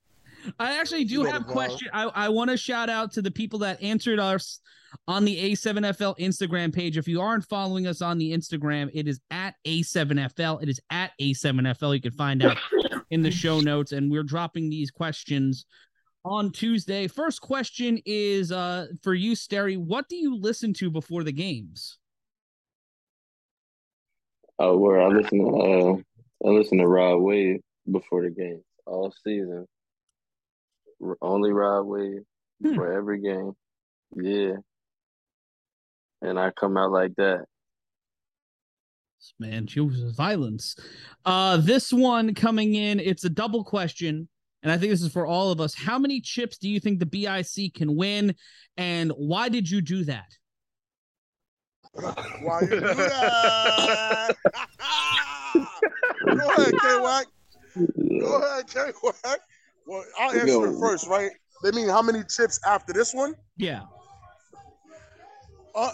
I actually do have know, question. I, I want to shout out to the people that answered us on the A7FL Instagram page. If you aren't following us on the Instagram, it is at A7FL. It is at A7FL. You can find out in the show notes. And we're dropping these questions on Tuesday. First question is uh for you, Sterry. What do you listen to before the games? Oh, where I listen to uh, I listen to Rod Wave before the game all season. Only Rod Wave Hmm. for every game. Yeah, and I come out like that. Man, chooses violence. Uh, this one coming in, it's a double question, and I think this is for all of us. How many chips do you think the BIC can win, and why did you do that? Why you do that? Go ahead, K Wack. Go ahead, K Wack. Well, I'll answer Go. it first, right? They mean how many chips after this one? Yeah, Uh,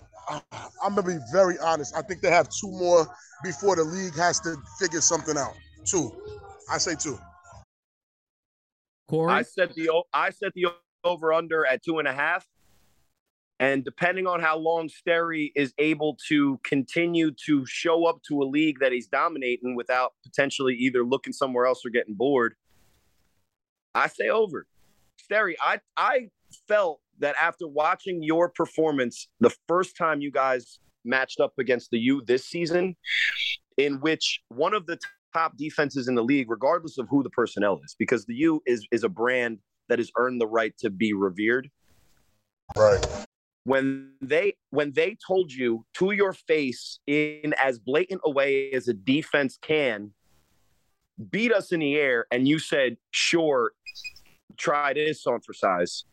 I'm gonna be very honest. I think they have two more before the league has to figure something out. Two. I say two. Cory. I set the I set the over under at two and a half. And depending on how long Sterry is able to continue to show up to a league that he's dominating without potentially either looking somewhere else or getting bored, I say over. Sterry, I I felt that after watching your performance the first time you guys matched up against the U this season, in which one of the top defenses in the league, regardless of who the personnel is, because the U is is a brand that has earned the right to be revered. Right. When they when they told you to your face in as blatant a way as a defense can, beat us in the air, and you said, "Sure, try this on for size,"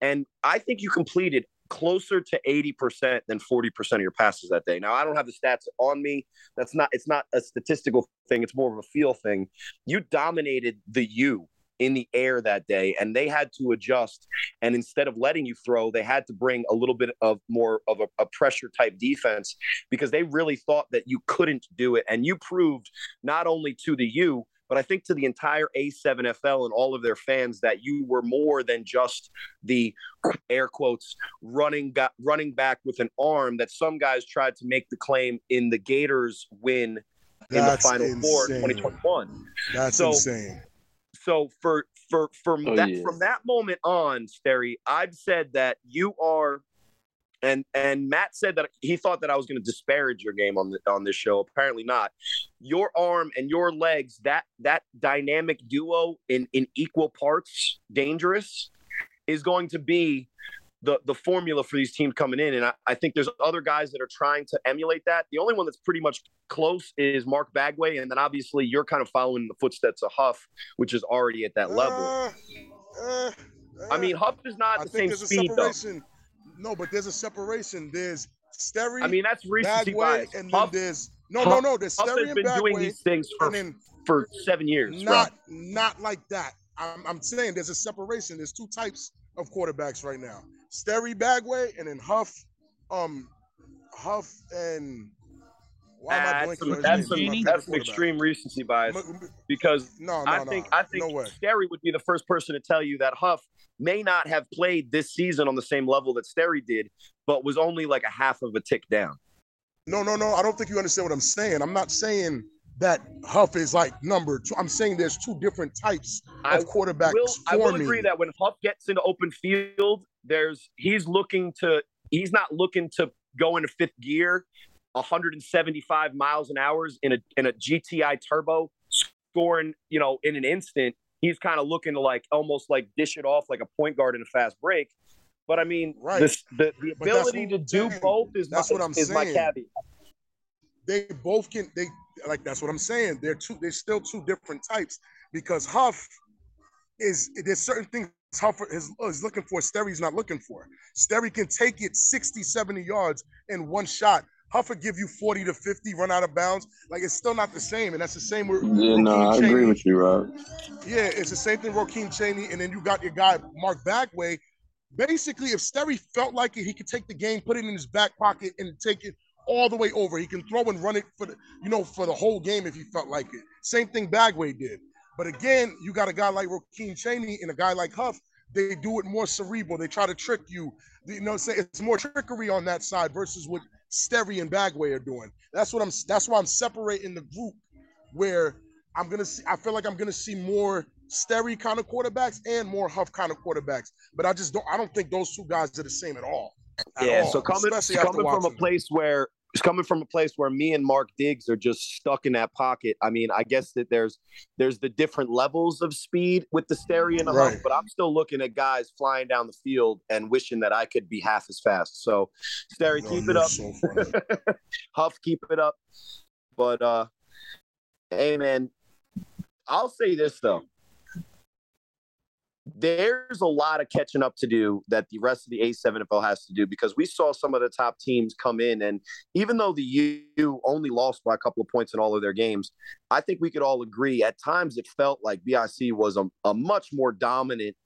and I think you completed closer to 80% than 40% of your passes that day. Now I don't have the stats on me. That's not it's not a statistical thing, it's more of a feel thing. You dominated the U in the air that day and they had to adjust and instead of letting you throw they had to bring a little bit of more of a, a pressure type defense because they really thought that you couldn't do it and you proved not only to the U but I think to the entire A7FL and all of their fans that you were more than just the air quotes running back running back with an arm that some guys tried to make the claim in the Gators win in the final four insane. 2021 That's So- insane. so for for from Oh, that yeah. from that moment on Sterry, I've said that you are and and Matt said that he thought that I was going to disparage your game on the, on this show. Apparently not. Your arm and your legs, that that dynamic duo in in equal parts, dangerous, is going to be the the formula for these teams coming in. And I, I think there's other guys that are trying to emulate that. The only one that's pretty much close is Mark Bagway, and then obviously you're kind of following the footsteps of Huff, which is already at that level. Uh, uh, I mean, Huff is not I the same speed though. Separation. No, but there's a separation. There's Sterry, I mean, that's recency Bagway, bias. and then Huff, there's no, Huff- no, no. There's Huff Sterry has and been doing these things for, then for seven years. not Rob. not like that. I'm, I'm saying there's a separation. There's two types of quarterbacks right now: Sterry Bagway, and then Huff, um, Huff and why am I That's blanking some, that's name? some, My Genie? favorite that's some extreme recency bias M- m- because No, no, I no. think I think no way. Sterry would be the first person to tell you that Huff may not have played this season on the same level that Sterry did, but was only like a half of a tick down. No, no, no. I don't think you understand what I'm saying. I'm not saying that Huff is like number two. I'm saying there's two different types I of quarterbacks will I will agree that when Huff gets into open field, there's he's looking to he's not looking to go into fifth gear, 175 miles an hour in a in a GTI turbo, scoring you know in an instant. He's kind of looking to like almost like dish it off like a point guard in a fast break. But I mean, Right. this, the the ability to do saying. both is That's my, what I'm is my saying. caveat. they both can they like that's what I'm saying. They're two they're still two different types because Huff is there's certain things Huff is, is looking for, Sterry's not looking for. Sterry can take it 60, 70 yards in one shot. Huff will give you 40 to 50, run out of bounds. Like it's still not the same. And that's the same with Yeah, no, I agree with you, Rob. Yeah, it's the same thing, Raheem Cheney, and then you got your guy Mark Bagway. Basically, if Sterry felt like it, he could take the game, put it in his back pocket, and take it all the way over. He can throw and run it for the, you know, for the whole game if he felt like it. Same thing Bagway did. But again, you got a guy like Raheem Cheney and a guy like Huff. They do it more cerebral. They try to trick you. You know, say it's more trickery on that side versus what Sterry and Bagway are doing. That's what I'm. That's why I'm separating the group where I'm gonna see. I feel like I'm gonna see more Sterry kind of quarterbacks and more Huff kind of quarterbacks. But I just don't. I don't think those two guys are the same at all. At Yeah, all, so coming coming from a place where it's coming from a place where me and Mark Diggs are just stuck in that pocket. I mean, I guess that there's there's the different levels of speed with the Sterry and the Right. Huff, but I'm still looking at guys flying down the field and wishing that I could be half as fast. So, Sterry, Yo, keep it up. so. Huff, keep it up. But uh hey man, I'll say this though. There's a lot of catching up to do that the rest of the A7FL has to do because we saw some of the top teams come in and even though the U only lost by a couple of points in all of their games, I think we could all agree at times it felt like BIC was a, a much more dominant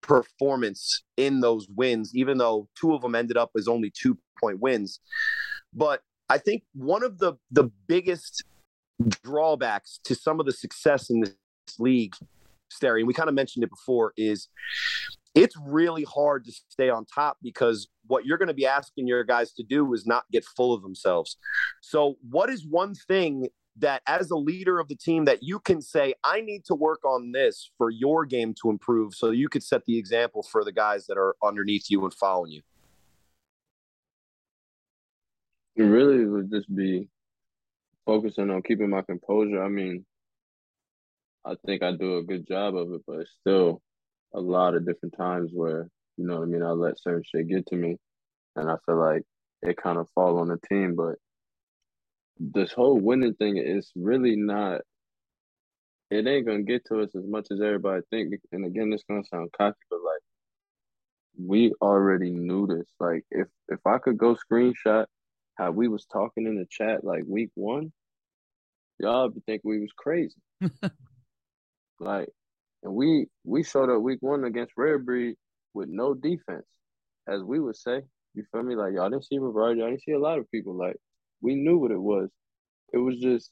performance in those wins, even though two of them ended up as only two point wins. But I think one of the the biggest drawbacks to some of the success in this league, Sterry, and we kind of mentioned it before, is it's really hard to stay on top because what you're going to be asking your guys to do is not get full of themselves. So, what is one thing that, as a leader of the team, that you can say, I need to work on this for your game to improve so you could set the example for the guys that are underneath you and following you? It really would just be focusing on keeping my composure. I mean, I think I do a good job of it, but still a lot of different times where, you know what I mean, I let certain shit get to me and I feel like it kind of fall on the team. But this whole winning thing is really not it ain't gonna get to us as much as everybody think. And again, it's gonna sound cocky, but like we already knew this. Like if if I could go screenshot how we was talking in the chat like week one, y'all would think we was crazy. like, and we we showed up week one against Rare Breed with no defense, as we would say. You feel me? Like y'all didn't see Rivard, y'all didn't see a lot of people. Like we knew what it was. It was just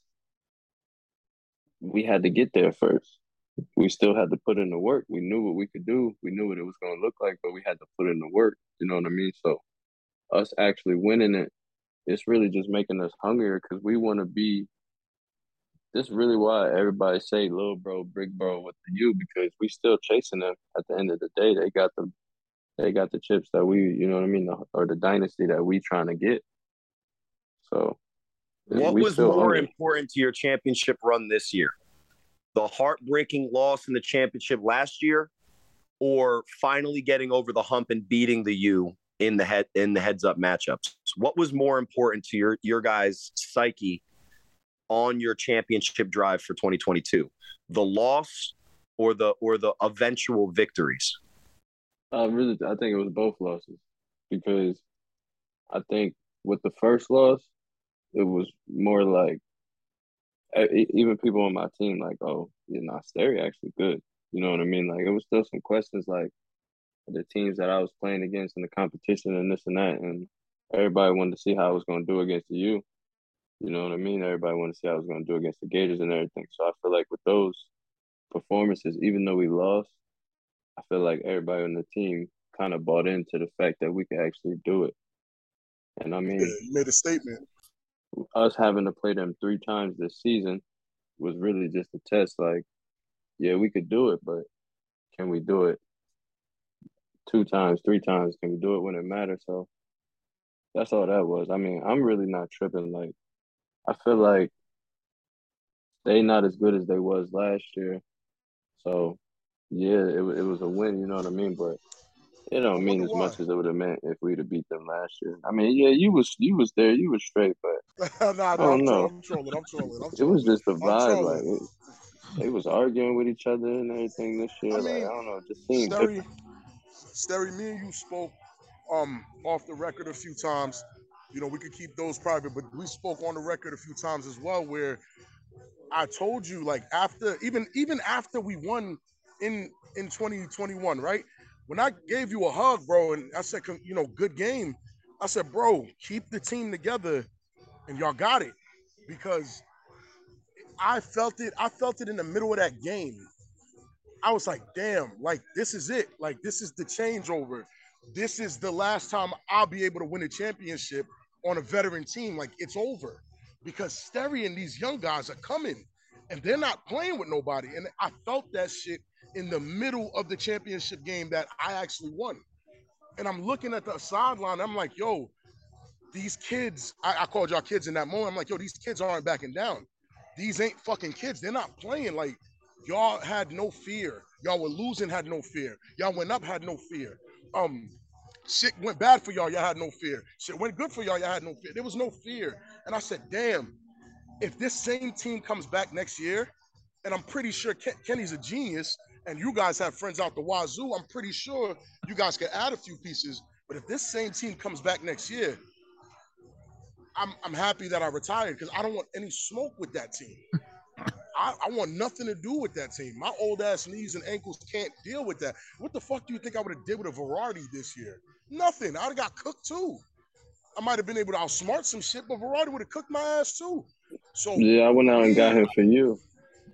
we had to get there first. We still had to put in the work. We knew what we could do. We knew what it was going to look like, but we had to put in the work. You know what I mean? So, us actually winning it, it's really just making us hungrier because we want to be. This is really why everybody say little bro, big bro with the U because we still chasing them. At the end of the day, they got the, they got the chips that we, you know what I mean, or the dynasty that we trying to get. So, What was more important to your championship run this year? The heartbreaking loss in the championship last year, or finally getting over the hump and beating the U in the head in the heads up matchups? What was more important to your your guys' psyche on your championship drive for 2022? The loss or the or the eventual victories? I really, I think it was both losses because I think with the first loss, it was more like even people on my team like, oh, you know, Sterry actually good. You know what I mean? Like it was still some questions like the teams that I was playing against in the competition and this and that, and everybody wanted to see how I was going to do against you. You know what I mean? Everybody wanted to see how I was going to do against the Gators and everything. So I feel like with those performances, even though we lost, I feel like everybody on the team kind of bought into the fact that we could actually do it. And I mean, yeah, you made a statement. Us having to play them three times this season was really just a test. Like, yeah, we could do it, but can we do it two times, three times? Can we do it when it matters? So that's all that was. I mean, I'm really not tripping. Like, I feel like they not as good as they was last year. So yeah, it it was a win. You know what I mean? But it don't mean as much as it would have meant if we'd have beat them last year. I mean, yeah, you was you was there, you was straight, but nah, nah, I don't I'm know. I'm trolling. I'm trolling. I'm trolling. It was just a vibe, like it, they was arguing with each other and everything this year. I mean, like I don't know, it just seemed. Sterry, Sterry, me and you spoke um off the record a few times. You know, we could keep those private, but we spoke on the record a few times as well, where I told you, like after even even after we won in in 2021, right? When I gave you a hug, bro, and I said, you know, good game. I said, bro, keep the team together, and y'all got it, because I felt it. I felt it in the middle of that game. I was like, damn, like this is it. Like this is the changeover. This is the last time I'll be able to win a championship on a veteran team. Like it's over because Sterry and these young guys are coming and they're not playing with nobody. And I felt that shit in the middle of the championship game that I actually won. And I'm looking at the sideline. I'm like, yo, these kids, I, I called y'all kids in that moment. I'm like, yo, these kids aren't backing down. These ain't fucking kids. They're not playing like y'all had no fear. Y'all were losing, had no fear. Y'all went up, had no fear. Um, shit went bad for y'all, y'all had no fear. Shit went good for y'all, y'all had no fear. There was no fear. And I said, damn, if this same team comes back next year, and I'm pretty sure Ken- Kenny's a genius, and you guys have friends out the wazoo, I'm pretty sure you guys can add a few pieces. But if this same team comes back next year, I'm, I'm happy that I retired because I don't want any smoke with that team. I, I, want nothing to do with that team. My old ass knees and ankles can't deal with that. What the fuck do you think I would have did with a variety this year? Nothing. I'd have got cooked too. I might have been able to outsmart some shit, but variety would have cooked my ass too. So yeah, I went out and got him for you.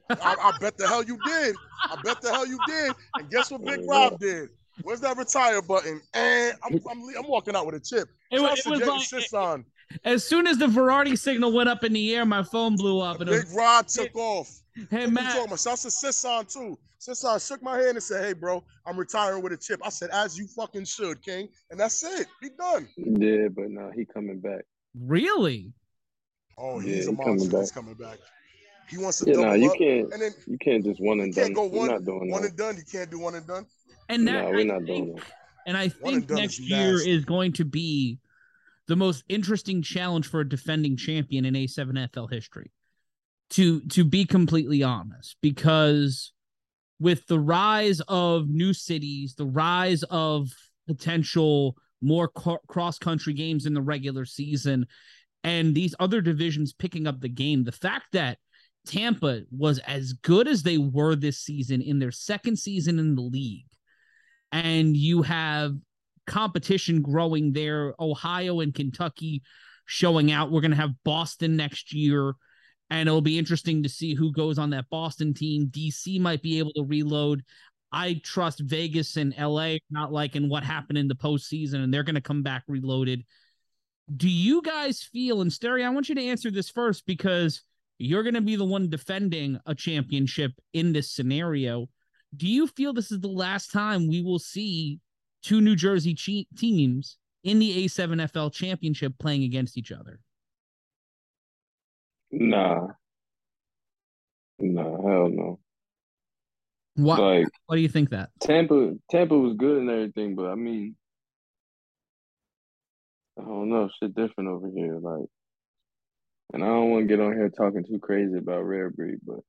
I, I, bet the hell you did. I bet the hell you did. And guess what Big Rob did? Where's that retire button? And I'm, I'm, I'm walking out with a chip. It, was, it was like, as soon as the variety signal went up in the air, my phone blew up. And Big Rod took it, off. Hey, man. Shouts to Sisson, too. Sisson shook my hand and said, hey, bro, I'm retiring with a chip. I said, as you fucking should, King. And that's it. Be done. Yeah, but now he coming back. Really? Oh, he's yeah, a monster. Coming he's coming back. He wants to yeah, double nah, you up, can't. And then you can't just one and done. Go one, not doing one that. and done. You can't do one and done. And that, no, we're I not think, doing that. And I think next is year is going to be the most interesting challenge for a defending champion in A7FL history. To to be completely honest, because with the rise of new cities, the rise of potential more cross country games in the regular season, and these other divisions picking up the game, the fact that Tampa was as good as they were this season in their second season in the league, and you have competition growing there. Ohio and Kentucky showing out. We're going to have Boston next year, and it'll be interesting to see who goes on that Boston team. DC might be able to reload. I trust Vegas and LA not liking what happened in the postseason, and they're going to come back reloaded. Do you guys feel, and Sterry, I want you to answer this first because you're going to be the one defending a championship in this scenario. Do you feel this is the last time we will see two New Jersey che- teams in the A7FL championship playing against each other? Nah. Nah, hell no. What? Like, what do you think that Tampa? Tampa was good and everything, but I mean, I don't know, shit different over here. Like, and I don't want to get on here talking too crazy about rare breed, but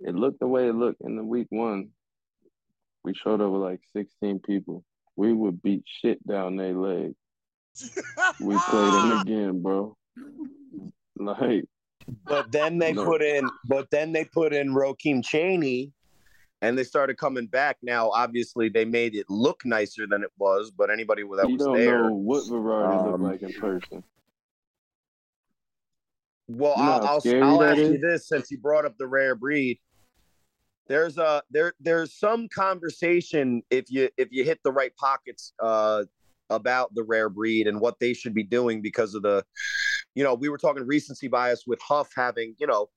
it looked the way it looked in the week one we showed up with like 16 people. We would beat shit down their leg. We played them again, bro. Like, But then they No. put in, but then they put in Rokeem Cheney, and they started coming back. Now, obviously, they made it look nicer than it was. But anybody that you was don't there, know what Verardi Um, looked like in person. well, You know I'll I'll, I'll that ask you this since you brought up the rare breed. There's a there there's some conversation if you if you hit the right pockets uh about the rare breed and what they should be doing because of the you know we were talking recency bias with Huff having you know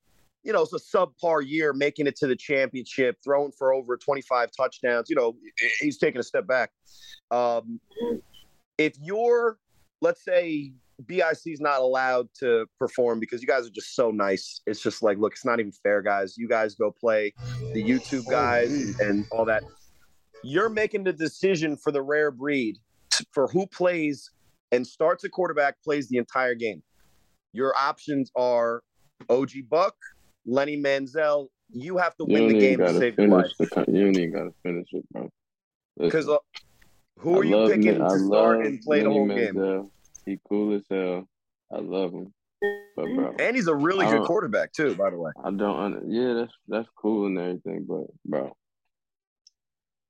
you know it's a subpar year making it to the championship throwing for over 25 touchdowns you know he's taking a step back. Um if you're let's say BIC is not allowed to perform because you guys are just so nice. It's just like, look, it's not even fair, guys. You guys go play the YouTube guys and, and all that. You're making the decision for the rare breed for who plays and starts a quarterback, plays the entire game. Your options are OG Buck, Lenny Manziel. You have to win the game to save your life. the. You don't even gotta finish it, bro. Because uh, who I are you picking I to start and play the Lenny whole game? He cool as hell. I love him, but bro, And he's a really good quarterback too, by the way. I don't. Yeah, that's that's cool and everything, but bro,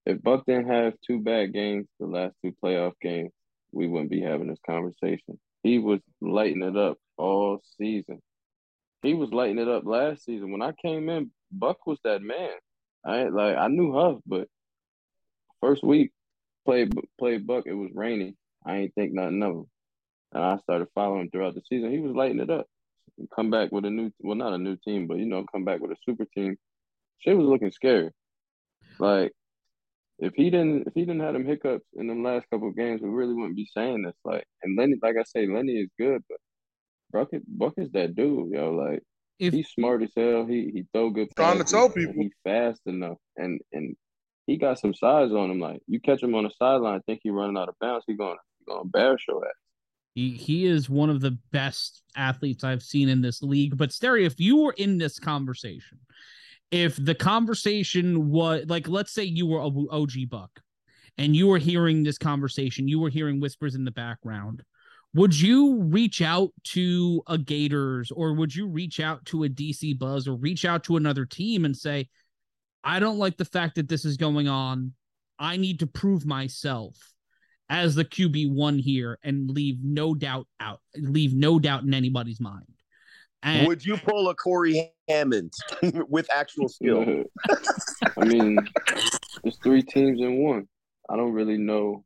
if Buck didn't have two bad games, the last two playoff games, we wouldn't be having this conversation. He was lighting it up all season. He was lighting it up last season. When I came in, Buck was that man. I like I knew Huff, but first week played played Buck. It was raining. I ain't think nothing of him, and I started following him throughout the season. He was lighting it up. Come back with a new, well, not a new team, but you know, come back with a super team. Shit was looking scary. Like if he didn't, if he didn't have them hiccups in them last couple of games, we really wouldn't be saying this. Like, and Lenny, like I say, Lenny is good, but Buck, is- Buck is that dude, yo. Like If he's smart as hell. He he throw good Trying to tell people. he fast enough, and and he got some size on him. Like you catch him on the sideline, think he running out of bounds, he going he going to barrel your ass. He he is one of the best athletes I've seen in this league. But Sterry, if you were in this conversation, if the conversation was like, let's say you were a OG Buck, and you were hearing this conversation, you were hearing whispers in the background. Would you reach out to a Gators or would you reach out to a DC Buzz or reach out to another team and say, I don't like the fact that this is going on. I need to prove myself as the QB one here and leave no doubt out, leave no doubt in anybody's mind. And Would you pull a Cory Hammond with actual skill? I mean, it's three teams in one. I don't really know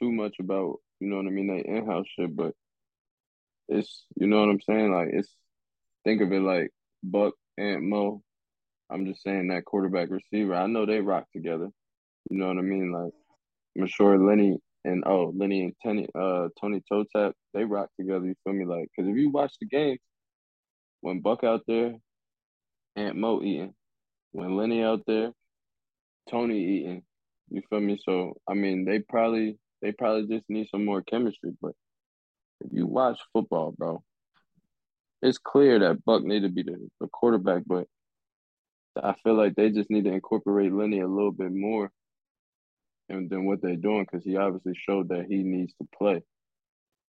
too much about, you know what I mean, that in-house shit, but it's, you know what I'm saying? Like, it's, think of it like Buck and Mo. I'm just saying that quarterback receiver. I know they rock together. You know what I mean? Like, I'm sure Lenny and, oh, Lenny and Tony, uh, Tony Toe Tap, they rock together. You feel me? Like, because if you watch the game, when Buck out there, Ant Mo eating. When Lenny out there, Tony eating. You feel me? So I mean, they probably they probably just need some more chemistry. But if you watch football, bro, it's clear that Buck need to be the, the quarterback. But I feel like they just need to incorporate Lenny a little bit more, and than what they're doing because he obviously showed that he needs to play.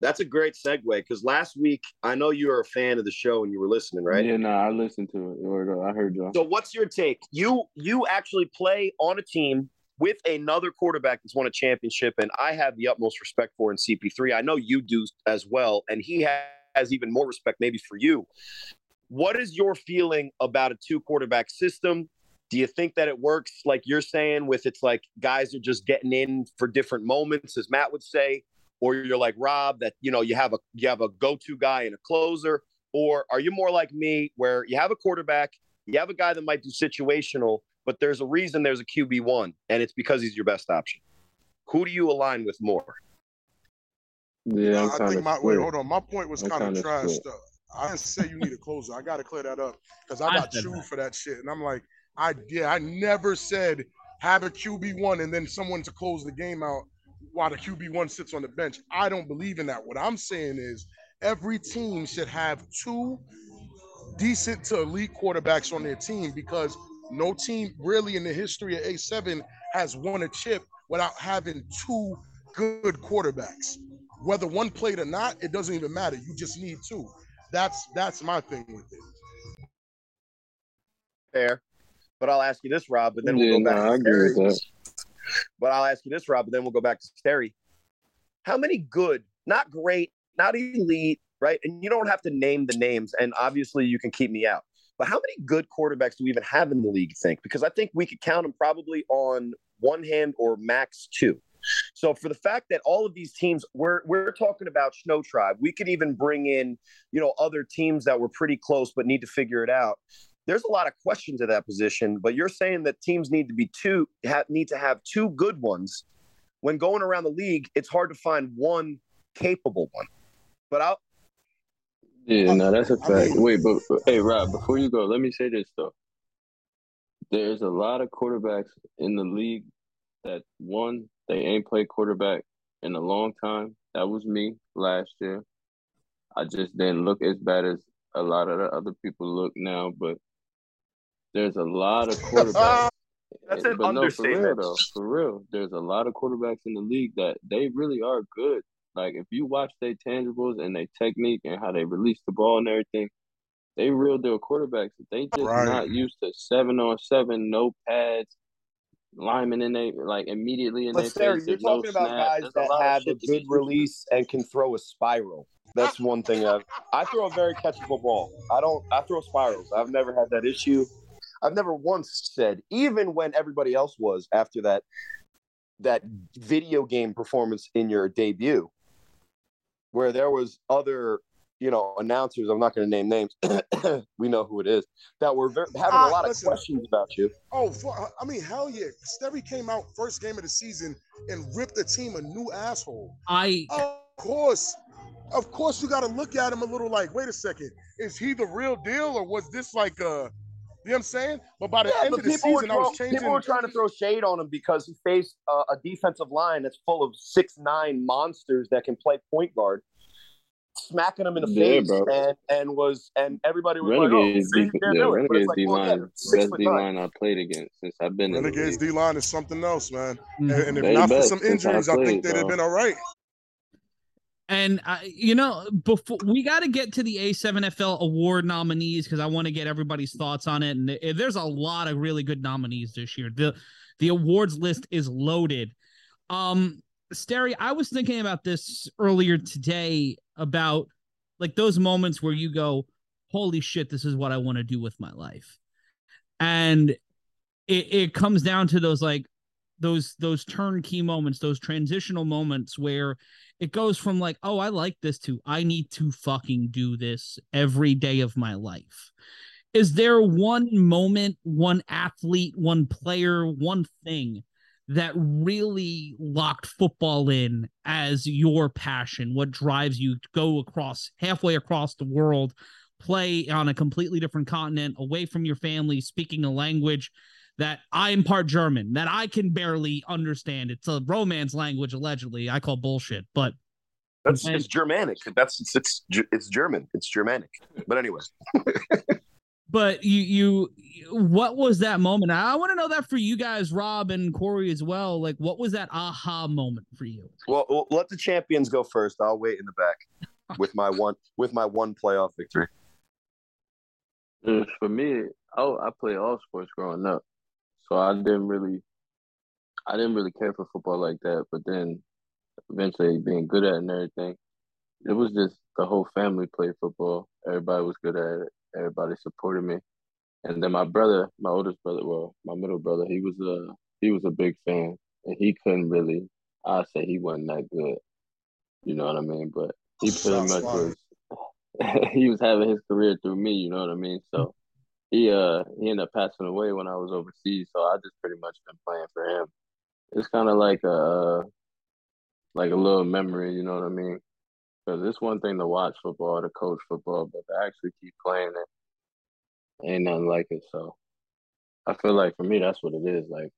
That's a great segue because last week I know you were a fan of the show and you were listening, right? Yeah, nah, I listened to it. I heard y'all. So what's your take? You you actually play on a team with another quarterback that's won a championship, and I have the utmost respect for in CP3. I know you do as well, and he has even more respect maybe for you. What is your feeling about a two quarterback system? Do you think that it works like you're saying with it's like guys are just getting in for different moments, as Matt would say, or you're like Rob that you know you have a you have a go-to guy and a closer, or are you more like me where you have a quarterback, you have a guy that might do situational, but there's a reason there's a QB one, and it's because he's your best option. Who do you align with more? Yeah, I'm I think of my wait, hold on. My point was kind of kinda trash. split. Though. I didn't say you need a closer. I got to clear that up because I I got said chewed for that shit, and I'm like, I I never said have a QB one and then someone to close the game out while the QB one sits on the bench. I don't believe in that. What I'm saying is every team should have two decent to elite quarterbacks on their team because no team really in the history of A7 has won a chip without having two good quarterbacks. Whether one played or not, it doesn't even matter. You just need two. That's that's my thing with it. Fair. But I'll ask you this, Rob, but then we'll Yeah, go back no, I to agree with Sterry. that. But I'll ask you this, Rob, but then we'll go back to Sterry. How many good, not great, not elite, right? And you don't have to name the names, and obviously you can keep me out. But how many good quarterbacks do we even have in the league, think? Because I think we could count them probably on one hand or max two. So for the fact that all of these teams, we're we're talking about Snow Tribe. We could even bring in, you know, other teams that were pretty close but need to figure it out. There's a lot of questions at that position, but you're saying that teams need to be two ha- need to have two good ones. When going around the league, it's hard to find one capable one. But I'll Yeah, no, that's a fact. mean- Wait, but but- hey, Rob, before you go, let me say this though. There's a lot of quarterbacks in the league that one, they ain't played quarterback in a long time. That was me last year. I just didn't look as bad as a lot of the other people look now, but there's a lot of quarterbacks. That's an but no, for real understatement. though, for real, there's a lot of quarterbacks in the league that they really are good. Like if you watch their tangibles and their technique and how they release the ball and everything, they real deal quarterbacks. They just Right. not used to seven on seven, no pads, linemen in they like immediately in But their face. you're There's no talking about snap. guys There's a that lot of have a good get used release and can throw a spiral. That's one thing. I've, I throw a very catchable ball. I don't. I throw spirals. I've never had that issue. I've never once said, even when everybody else was after that that video game performance in your debut, where there was other, you know, announcers. I'm not going to name names. we know who it is that were ver- having a Ah, lot of questions about you. Oh, for, I mean, hell yeah. Stevie came out first game of the season and ripped the team a new asshole. I Of course, of course, you got to look at him a little like, wait a second, is he the real deal or was this like a, you know what I'm saying? But by the Yeah, end of the people were, season, I was changing. people were trying to throw shade on him because he faced uh, a defensive line that's full of six nine monsters that can play point guard, smacking him in the Yeah, face, bro. and and was and everybody was Renegades, like, "Oh, D, you yeah, do it." But it's Renegades like, D line, best D line I played against since I've been in the Renegades league. D line is something else, man. And, Mhm. and if They not for some since I injuries, I, think they'd have been all right. And I, you know, before we got to get to the A7FL award nominees because I want to get everybody's thoughts on it. And th- there's a lot of really good nominees this year. the The awards list is loaded. Um, Sterry, I was thinking about this earlier today about like those moments where you go, "Holy shit, this is what I want to do with my life," and it it comes down to those like those those turnkey moments, those transitional moments where it goes from like, oh, I like this to I need to fucking do this every day of my life. Is there one moment, one athlete, one player, one thing that really locked football in as your passion? What drives you to go across halfway across the world, play on a completely different continent, away from your family, speaking a language that I'm part German, that I can barely understand. It's a romance language, allegedly. I call bullshit, but That's And- it's Germanic. That's it's it's it's German. It's Germanic. But anyway, but you you what was that moment? I want to know that for you guys, Rob and Cory as well. Like, what was that aha moment for you? well, well, let the champions go first. I'll wait in the back with my one with my one playoff victory. Uh, For me, oh, I played all sports growing up, so I didn't really, I didn't really care for football like that. But then, eventually, being good at it and everything, it was just the whole family played football. Everybody was good at it. Everybody supported me, and then my brother, my oldest brother, well, my middle brother, he was a he was a big fan, and he couldn't really. I say he wasn't that good, you know what I mean? But he pretty Shots much was. he was having his career through me, you know what I mean? So he uh he ended up passing away when I was overseas, so I just pretty much been playing for him. It's kind of like a uh, like a little memory, you know what I mean? Because it's one thing to watch football, to coach football, but to actually keep playing it ain't nothing like it. So I feel like for me, that's what it is. Like,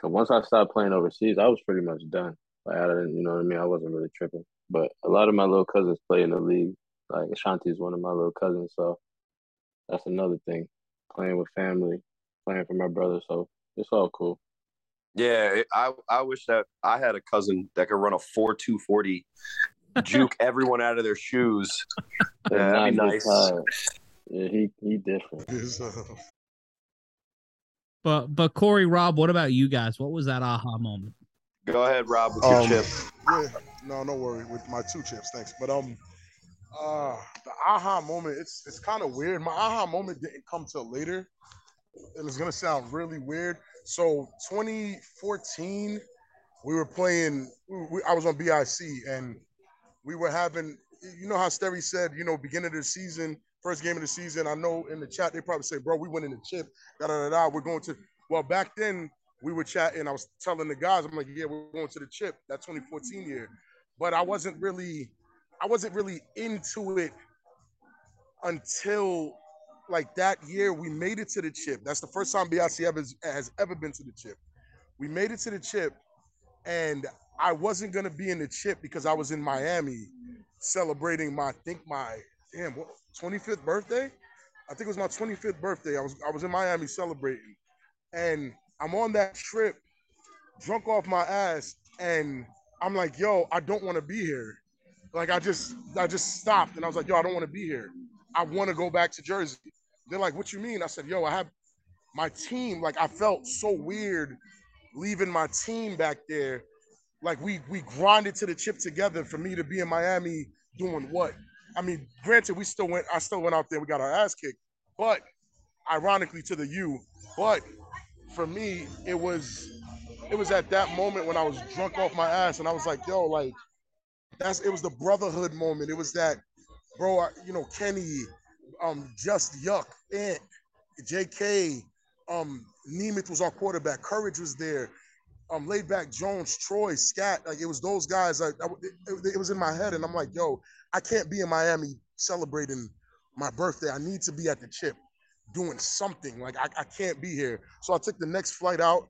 cause once I stopped playing overseas, I was pretty much done. Like I didn't, you know what I mean? I wasn't really tripping. But a lot of my little cousins play in the league. Like Ashanti is one of my little cousins, so that's another thing. Playing with family, playing for my brother, so it's all cool. Yeah, I I wish that I had a cousin that could run a four two forty, juke everyone out of their shoes. Yeah, that'd be nice. Yeah, he he different. But but Cory, Rob, what about you guys? What was that aha moment? Go ahead, Rob, with your Um, chip. Yeah, no, no worry with my two chips, thanks. But um, uh, the aha moment, it's it's kind of weird. My aha moment didn't come till later, It was gonna sound really weird. So 2014, we were playing. We, I was on BIC, and we were having. You know how Sterry said, you know, beginning of the season, first game of the season. I know in the chat they probably say, "Bro, we winning the chip." Da da da da. We're going to. Well, back then we were chatting. I was telling the guys, I'm like, yeah, we're going to the chip that 2014 year. But I wasn't really, I wasn't really into it until like that year we made it to the chip. That's the first time BIC ever has ever been to the chip. We made it to the chip, and I wasn't gonna be in the chip because I was in Miami celebrating my, I think my damn what 25th birthday. I think it was my 25th birthday. I was I was in Miami celebrating, and I'm on that trip, drunk off my ass, and I'm like, yo, I don't want to be here. Like I just I just stopped and I was like, yo, I don't want to be here. I want to go back to Jersey. They're like, what you mean? I said, yo, I have my team. Like I felt so weird leaving my team back there. Like we we grinded to the chip together for me to be in Miami doing what? I mean, granted, we still went. I still went out there. We got our ass kicked, but ironically to the U. But for me, it was it was at that moment when I was drunk off my ass, and I was like, yo, like that's it was the brotherhood moment. It was that, bro. I, you know, Kenny, um, just yuck, Ant, J.K. Um, Nemeth was our quarterback. Courage was there. Um, laid back Jones, Troy, Scat. Like it was those guys. Like I, it, it was in my head, and I'm like, yo, I can't be in Miami celebrating my birthday. I need to be at the chip doing something. Like I, I can't be here. So I took the next flight out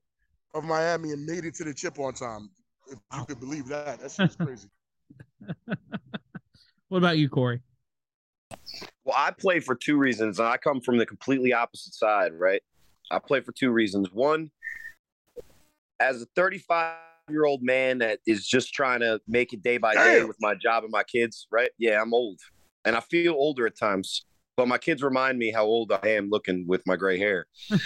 of Miami and made it to the chip on time. If you could believe that. That shit's crazy. What about you, Cory? Well, I play for two reasons, and I come from the completely opposite side, right? I play for two reasons. One, as a 35 year old man that is just trying to make it day by day Damn. with my job and my kids, right? Yeah, I'm old and I feel older at times, but my kids remind me how old I am looking with my gray hair.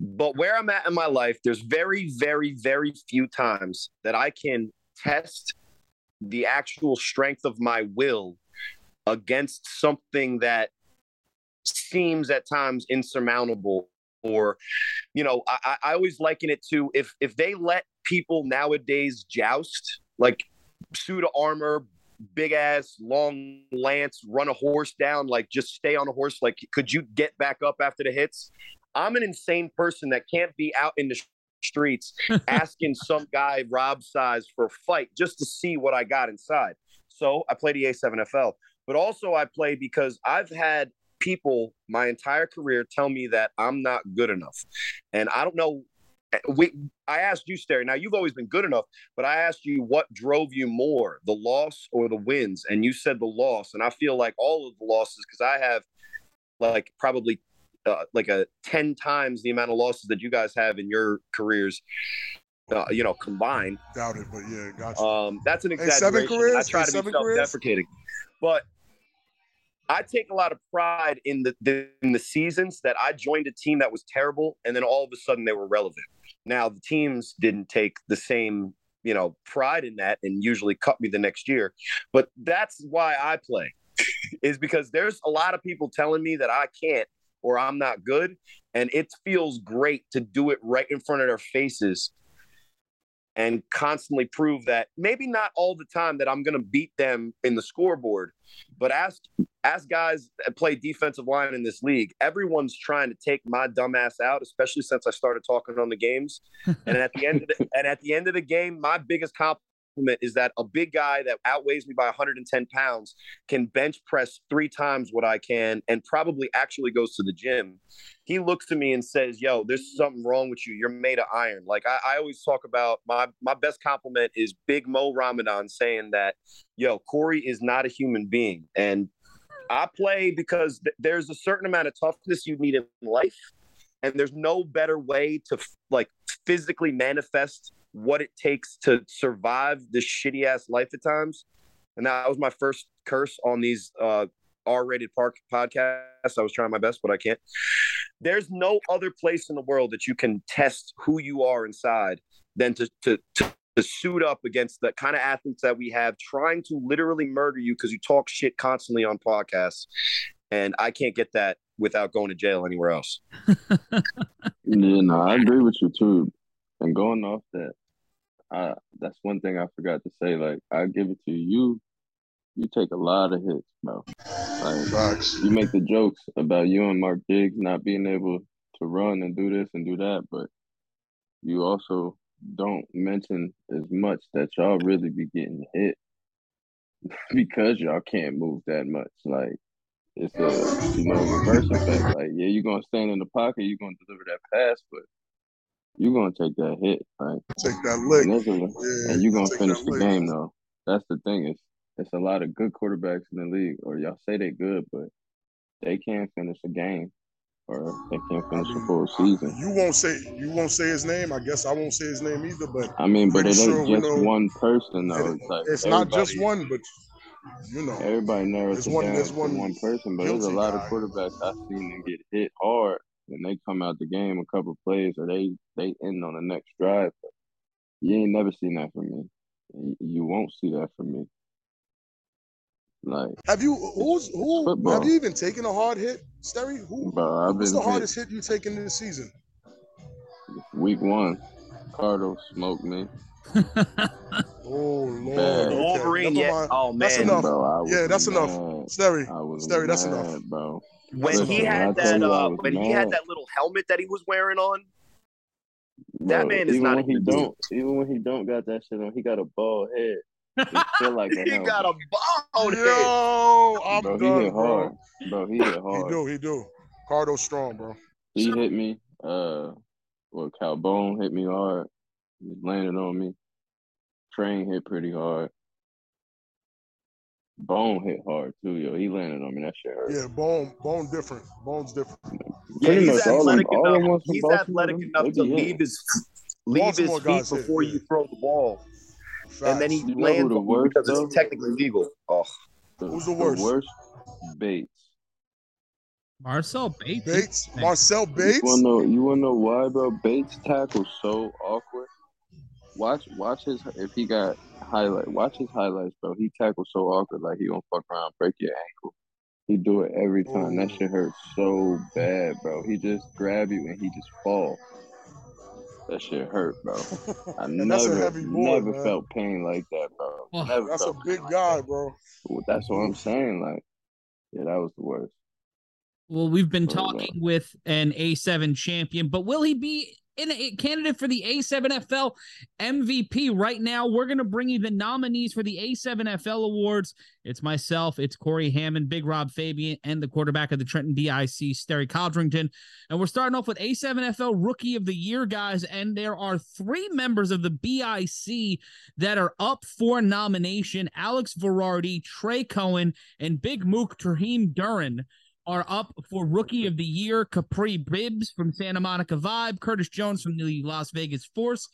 but where I'm at in my life, there's very, very, very few times that I can test the actual strength of my will against something that seems at times insurmountable or you know I, I always liken it to if if they let people nowadays joust like suit of armor big ass long lance run a horse down like just stay on a horse like could you get back up after the hits? I'm an insane person that can't be out in the streets asking some guy rob size for a fight just to see what i got inside so i play the a7fl but also i play because i've had people my entire career tell me that I'm not good enough. And I don't know. Eh, we, I asked you, Sterry. Now you've always been good enough, but I asked you what drove you more, the loss or the wins, and you said the loss. And I feel like all of the losses, because I have like probably uh, like a ten times the amount of losses that you guys have in your careers, uh, you know, combined. Doubt it, but yeah, gotcha. Um, that's an Hey, seven exaggeration. careers? I try Hey, to be seven careers? self-deprecating, but I take a lot of pride in the, the in the seasons that I joined a team that was terrible, and then all of a sudden they were relevant. Now the teams didn't take the same you know pride in that, and usually cut me the next year. But that's why I play, is because there's a lot of people telling me that I can't or I'm not good, and it feels great to do it right in front of their faces and constantly prove that maybe not all the time that I'm going to beat them in the scoreboard, but ask ask guys that play defensive line in this league. Everyone's trying to take my dumbass out, especially since I started talking on the games. And at the end of the, and at the end of the game, my biggest compliment is that a big guy that outweighs me by 110 pounds can bench press three times what I can and probably actually goes to the gym. He looks to me and says, Yo, there's something wrong with you. You're made of iron. Like I, I always talk about my my best compliment is Big Mo Ramadan saying that, yo, Cory is not a human being. And I play because th- there's a certain amount of toughness you need in life. and there's no better way to like physically manifest what it takes to survive this shitty ass life at times. And that was my first curse on these uh, R-rated park podcasts. I was trying my best, but I can't. There's no other place in the world that you can test who you are inside than to to to, to suit up against the kind of athletes that we have, trying to literally murder you because you talk shit constantly on podcasts. And I can't get that without going to jail anywhere else. yeah, no, I agree with you too. And going off that, I, that's one thing I forgot to say. Like, I give it to you. You take a lot of hits, bro. Like, Facts. you make the jokes about you and Mark Diggs not being able to run and do this and do that, but you also don't mention as much that y'all really be getting hit because y'all can't move that much. Like it's a you know reverse effect. Like yeah, you're gonna stand in the pocket, you're gonna deliver that pass, but you're gonna take that hit, right? Take that lick. And, Yeah, and you're gonna finish the lick. game though. That's the thing is it's a lot of good quarterbacks in the league, or y'all say they're good, but they can't finish a game, or they can't finish a full season. You won't say you won't say his name. I guess I won't say his name either. But I mean, but it Pretty ain't just one person though. It's like it's not just one. But you know, Everybody narrows it one- down there's to one one person, but there's a lot of quarterbacks I've seen them get hit hard and they come out the game a couple plays or they they end on the next drive. But you ain't never seen that from me. You- You won't see that from me. Like, have you who's who football. have you even taken a hard hit, Sterry? Who bro, I've the hit hardest hit you taken this season? week one. Cardo smoked me, Oh lord, Bad. okay, Wolverine, never yeah. Oh man, That's enough. bro. Yeah, that's enough. mad. Sterry, I was Sterry, that's enough. bro. When Listen, he had that uh, was when he had that little helmet that he was wearing on, That Bro, man is even not when he human don't, even when he don't got that shit on, he got a bald head. It feel like he helmet. got a bald head. Yo, I'm bro, he hit bro. hard. Bro, he hit hard. He do, he do. Cardo strong, bro. He hit me. Uh, well, Calbone hit me hard. He landed on me. Train hit pretty hard. Bone hit hard too, yo. He landed on me. That shit hurt. Yeah, bone, bone different. Bone's different. Yeah, Pretty he's athletic them- all enough. ones He's Baltimore, athletic them- enough to be leave hitting. his leave his feet guys hit, before yeah. you throw the ball, and then he You lands the on you worst, because though? it's technically legal. Oh, The, Who's the worst? Bates. Marcel Bates. Bates, Marcel Bates. You wanna know? You wanna know why, bro? Bates tackles so awkward. Watch, watch his. If he got highlight, watch his highlights, bro. He tackles so awkward, like he gonna fuck around, break your ankle. He do it every time. That shit hurts so bad, bro. He just grab you and he just fall. That shit hurt, bro. I and that's a never, boy, never man. felt pain like that, bro. Never That's a big pain like guy, that. bro. That's what I'm saying. Like, yeah, that was the worst. Well, we've been uh, talking with an A7 champion, but will he be in a candidate for the A7FL MVP right now? We're going to bring you the nominees for the A7FL awards. It's myself, it's Cory Hammond, Big Rob Fabien, and the quarterback of the Trenton BIC, Sterry Codrington. And we're starting off with A7FL Rookie of the Year, guys. And there are three members of the BIC that are up for nomination Alex Verardi, Trey Cohen, and Big Mook Trahim Duran are up for Rookie of the Year. Capri Bibbs from Santa Monica Vibe, Curtis Jones from the Las Vegas Force,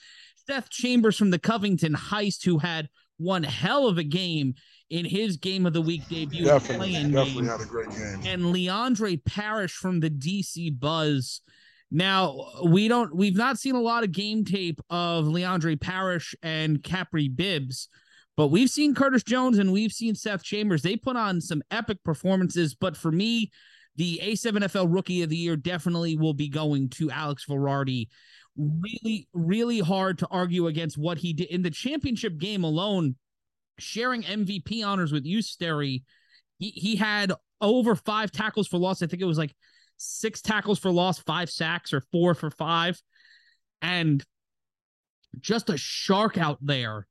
Seth Chambers from the Covington Heist, who had one hell of a game in his game of the week debut, Definitely, definitely game, had a great game. and Leandre Parrish from the DC Buzz. Now we don't we've not seen a lot of game tape of Leandre Parrish and Capri Bibbs, but we've seen Curtis Jones and we've seen Seth Chambers. They put on some epic performances. But for me, the A7FL Rookie of the Year definitely will be going to Alex Verardi. Really, really hard to argue against what he did in the championship game alone. Sharing MVP honors with you, Sterry. He he had over five tackles for loss. I think it was like six tackles for loss, five sacks, or four for five, and just a shark out there.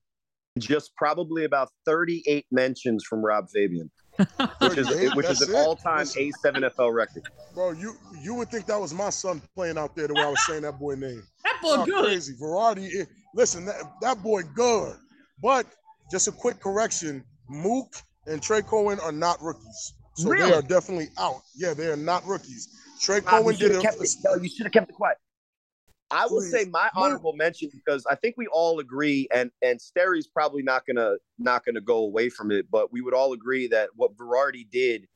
Just probably about 38 mentions from Rob Fabien, which is 38, which is an all-time A7FL record. Bro, you you would think that was my son playing out there the way I was saying that boy name. That Y'all boy good. crazy. Verardi. eh, Listen, that, that boy good. But just a quick correction: Mook and Trey Cohen are not rookies, so Really? they are definitely out. Yeah, they are not rookies. Trey Rob, Cohen you did have a kept it. No, you should have kept it quiet. I will Please. say my honorable mention because I think we all agree, and and Sterry's probably not gonna not gonna go away from it, but we would all agree that what Verardi did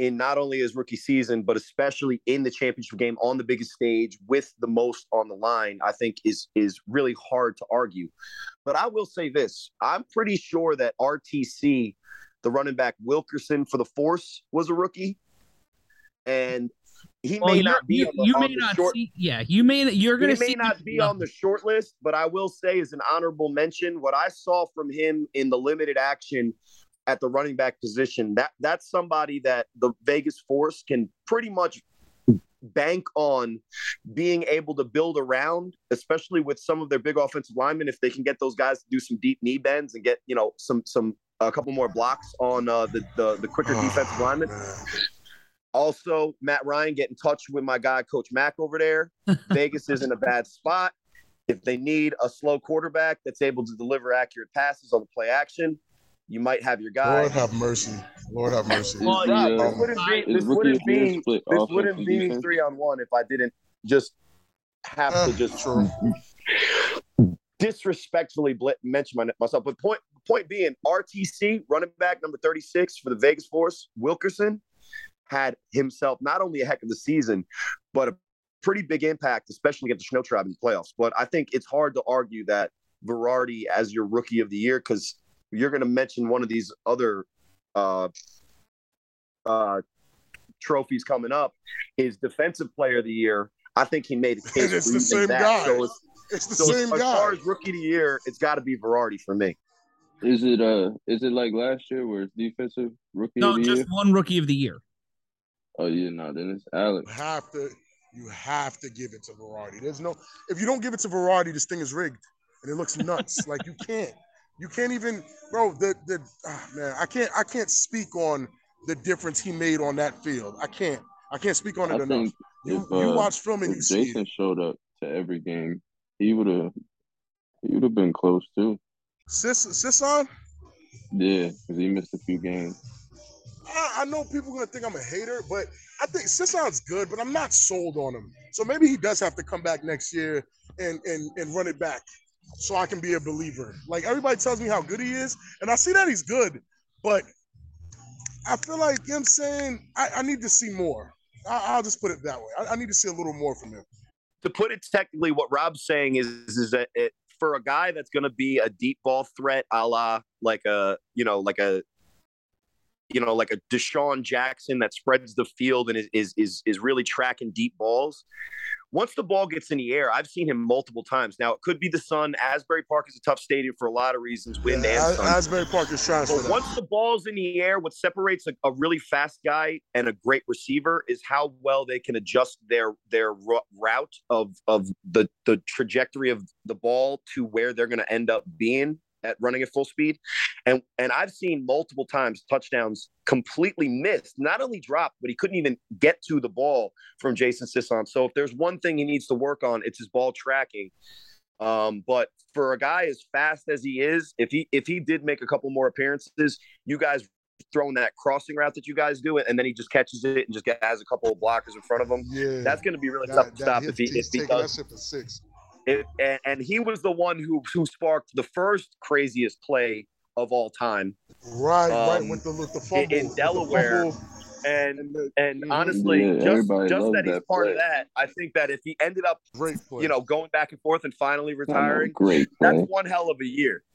in not only his rookie season, but especially in the championship game on the biggest stage with the most on the line, I think is is really hard to argue. But I will say this: I'm pretty sure that RTC, the running back Wilkerson for the Force, was a rookie, and he Well, may you're- not be. you, on the, you may the not short, see. Yeah, you may. You're gonna may see. not be on the short list, but I will say as an honorable mention, what I saw from him in the limited action at the running back position, that that's somebody that the Vegas Force can pretty much bank on being able to build around, especially with some of their big offensive linemen. If they can get those guys to do some deep knee bends and get you know some some a couple more blocks on uh, the, the the quicker Oh, defensive linemen. man. Also, Matt Ryan get in touch with my guy, Coach Mack over there. Vegas isn't a bad spot. If they need a slow quarterback that's able to deliver accurate passes on the play action, you might have your guy. Lord have mercy. Lord have mercy. Well, Is Rob, this wouldn't be this wouldn't of the year be this wouldn't be three on one if I didn't just have Uh, to just true. disrespectfully bl- mention my, myself. But point point being, RTC running back number thirty six for the Vegas Force, Wilkerson had himself not only a heck of the season, but a pretty big impact, especially against the Snow Tribe in the playoffs. But I think it's hard to argue that Verardi as your rookie of the year because you're going to mention one of these other uh, uh, trophies coming up. His defensive player of the year. I think he made a case it's the same that. guy. So it's It's the so same as guy. far as rookie of the year, it's got to be Verardi for me. Is it uh is it like last year where it's defensive rookie No, of the just year? one rookie of the year. Oh yeah, no, then it's Alex. You have to you have to give it to Verardi. There's no if you don't give it to Verardi, this thing is rigged and it looks nuts. like you can't. You can't even bro, the the ah, man, I can't I can't speak on the difference he made on that field. I can't. I can't speak on it I enough. think You if, you uh, watch film and you see Jason it. showed up to every game, he would have he would have been close too. Sis Sisson, Yeah, because he missed a few games. I, I know people gonna think I'm a hater, but I think Sisson's good, but I'm not sold on him. So maybe he does have to come back next year and and and run it back, so I can be a believer. Like everybody tells me how good he is, and I see that he's good, but I feel like you know I'm saying I, I need to see more. I, I'll just put it that way. I, I need to see a little more from him. To put it technically, what Rob's saying is is that it, for a guy that's going to be a deep ball threat, a la like a you know like a you know like a DeSean Jackson that spreads the field and is is is, is really tracking deep balls. Once the ball gets in the air, I've seen him multiple times. Now it could be the sun. Asbury Park is a tough stadium for a lot of reasons, wind Yeah, and sun. Asbury Park is trying But once the ball's in the air, what separates a, a really fast guy and a great receiver is how well they can adjust their their route of of the the trajectory of the ball to where they're going to end up being at running at full speed. And and I've seen multiple times touchdowns completely missed, not only dropped, but he couldn't even get to the ball from Jason Sisson. So if there's one thing he needs to work on, it's his ball tracking. Um, but for a guy as fast as he is, if he if he did make a couple more appearances, you guys throwing that crossing route that you guys do it, and then he just catches it and just has a couple of blockers in front of him. yeah, That's going to be really that- tough to stop if he if he that does. shit for six. It, and, and he was the one who who sparked the first craziest play of all time. Right, right, Um, with the with the in- fumble, in with the Delaware, fumble And and the and honestly, Yeah, just just that he's that part of that, I think that if he ended up, great you know, going back and forth and finally I know, retiring, great that's play. one hell of a year.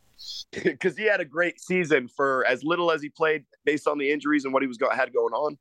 Because he had a great season for as little as he played, based on the injuries and what he was go- had going on.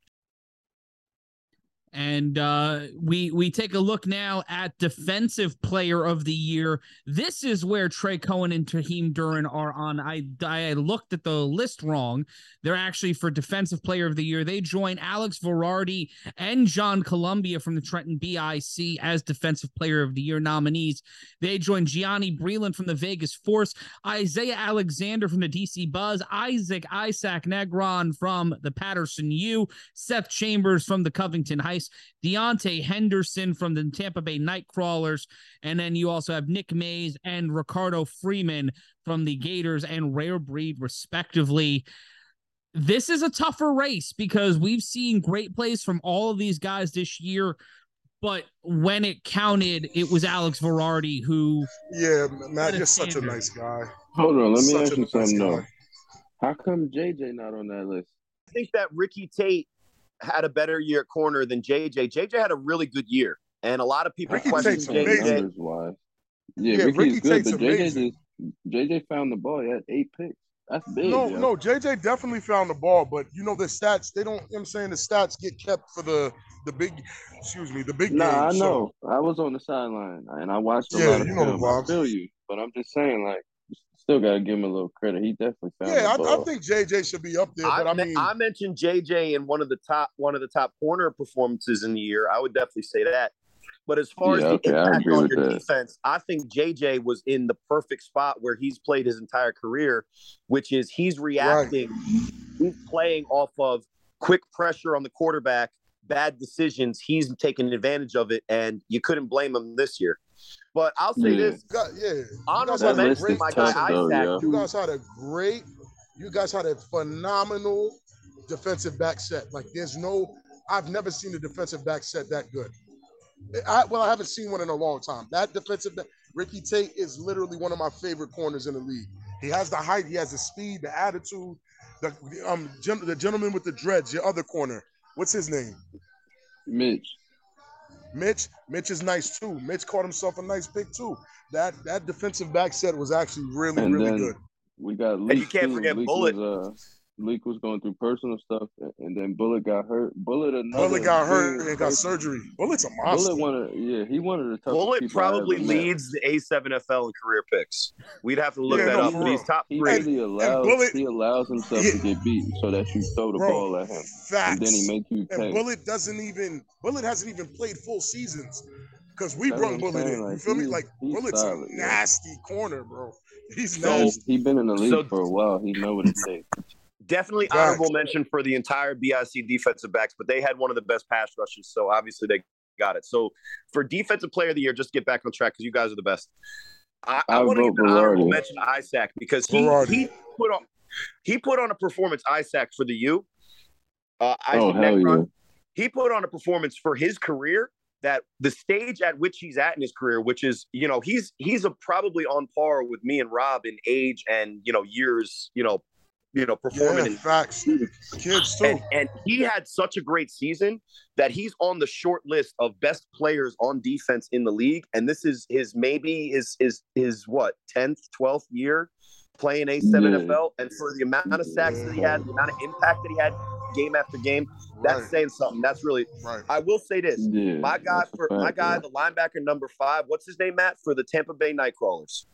And uh, we we take a look now at defensive player of the year. This is where Trey Cohen and Taheem Duran are on. I I looked at the list wrong. They're actually for defensive player of the year. They join Alex Verardi and John Columbia from the Trenton BIC as defensive player of the year nominees. They join Gianni Breland from the Vegas Force, Isaiah Alexander from the DC Buzz, Isaac Isaac Negron from the Paterson U, Seth Chambers from the Covington Heights, Deontay Henderson from the Tampa Bay Nightcrawlers, and then you also have Nick Mays and Ricardo Freeman from the Gators and Rare Breed, respectively. this is a tougher race because we've seen great plays from all of these guys this year. But when it counted, it was Alex Verardi who. Yeah, Matt, you're such a nice guy. Hold on, let me Such ask a you nice something though. guy. How come JJ not on that list? I think that Ricky Tate had a better year at corner than JJ. JJ had a really good year, and a lot of people Ricky question Tate's JJ. amazing. Numbers wise. Yeah, Yeah, Ricky's Ricky good, Tate's but JJ amazing. just JJ found the ball. He had eight picks. That's big. No, yo. no, JJ definitely found the ball, but you know the stats, they don't you know what I'm saying the stats get kept for the the big excuse me, the big Nah, I games. know. I was on the sideline and I watched a Yeah, lot of you know the film. I feel you, but I'm just saying, like, still gotta give him a little credit. He definitely So, found yeah, the I, ball. I think JJ should be up there, I, but I mean I mentioned JJ in one of the top one of the top corner performances in the year. I would definitely say that. But as far Yeah, as okay, the I impact on with your that. defense, I think JJ was in the perfect spot where he's played his entire career, which is he's reacting, he's playing off of quick pressure on the quarterback, bad decisions. He's taking advantage of it, and you couldn't blame him this year. But I'll say Yeah. this: you got, yeah, you honorable guys had a mention, my great guy tough, though, Isaac. yo. you guys had a great you guys had a phenomenal defensive back set. Like there's no I've never seen a defensive back set that good. I, well, I haven't seen one in a long time. That defensive back, Ricky Tate is literally one of my favorite corners in the league. He has the height, he has the speed, the attitude. The, the um gen, the gentleman with the dreads, your other corner. What's his name? Mitch. Mitch. Mitch is nice too. Mitch caught himself a nice pick too. That that defensive back set was actually really And really then good. We got And you can't too. forget Leak Bullet. Was, uh, Leak was going through personal stuff, and then Bullet got hurt. Bullet another. Bullet got hurt big and got person. surgery. Bullet's a monster. Bullet one of yeah, he wanted to. the Bullet probably ever met. leads the A7FL in career picks. We'd have to look Yeah, that no, up. for But he's real. top He three. really allows Bullet- he allows himself Yeah. to get beat so that you throw the Bro, ball at him, Facts. and then he make you and pay. Bullet doesn't even Bullet hasn't even played full seasons because we That's brought Bullet saying, in. You feel me? he's- Like Bullet's solid, a yeah. nasty corner, bro. He's So- nasty. He been in the league So- for a while. He know what it takes. Definitely Facts. honorable mention for the entire BIC defensive backs, but they had one of the best pass rushes, so obviously they got it. So for defensive player of the year, just get back on track because you guys are the best. I, I I want to give an honorable mention to Isaac because he Velarde. he put on he put on a performance Isaac for the U. Uh, Isaac oh hell Negron, yeah! he put on a performance for his career that the stage at which he's at in his career, which is, you know, he's he's a, probably on par with me and Rob in age and you know years, you know, you know, performing Yeah, in facts. Kids too. and, and he had such a great season that he's on the short list of best players on defense in the league. And this is his maybe his his his what tenth, twelfth year playing A7FL. And for the amount of sacks that he had, the amount of impact that he had game after game, that's right, saying something. That's really right. I will say this. Yeah, My guy that's a for my guy, yeah. the linebacker number five, what's his name, Matt? For the Tampa Bay Nightcrawlers.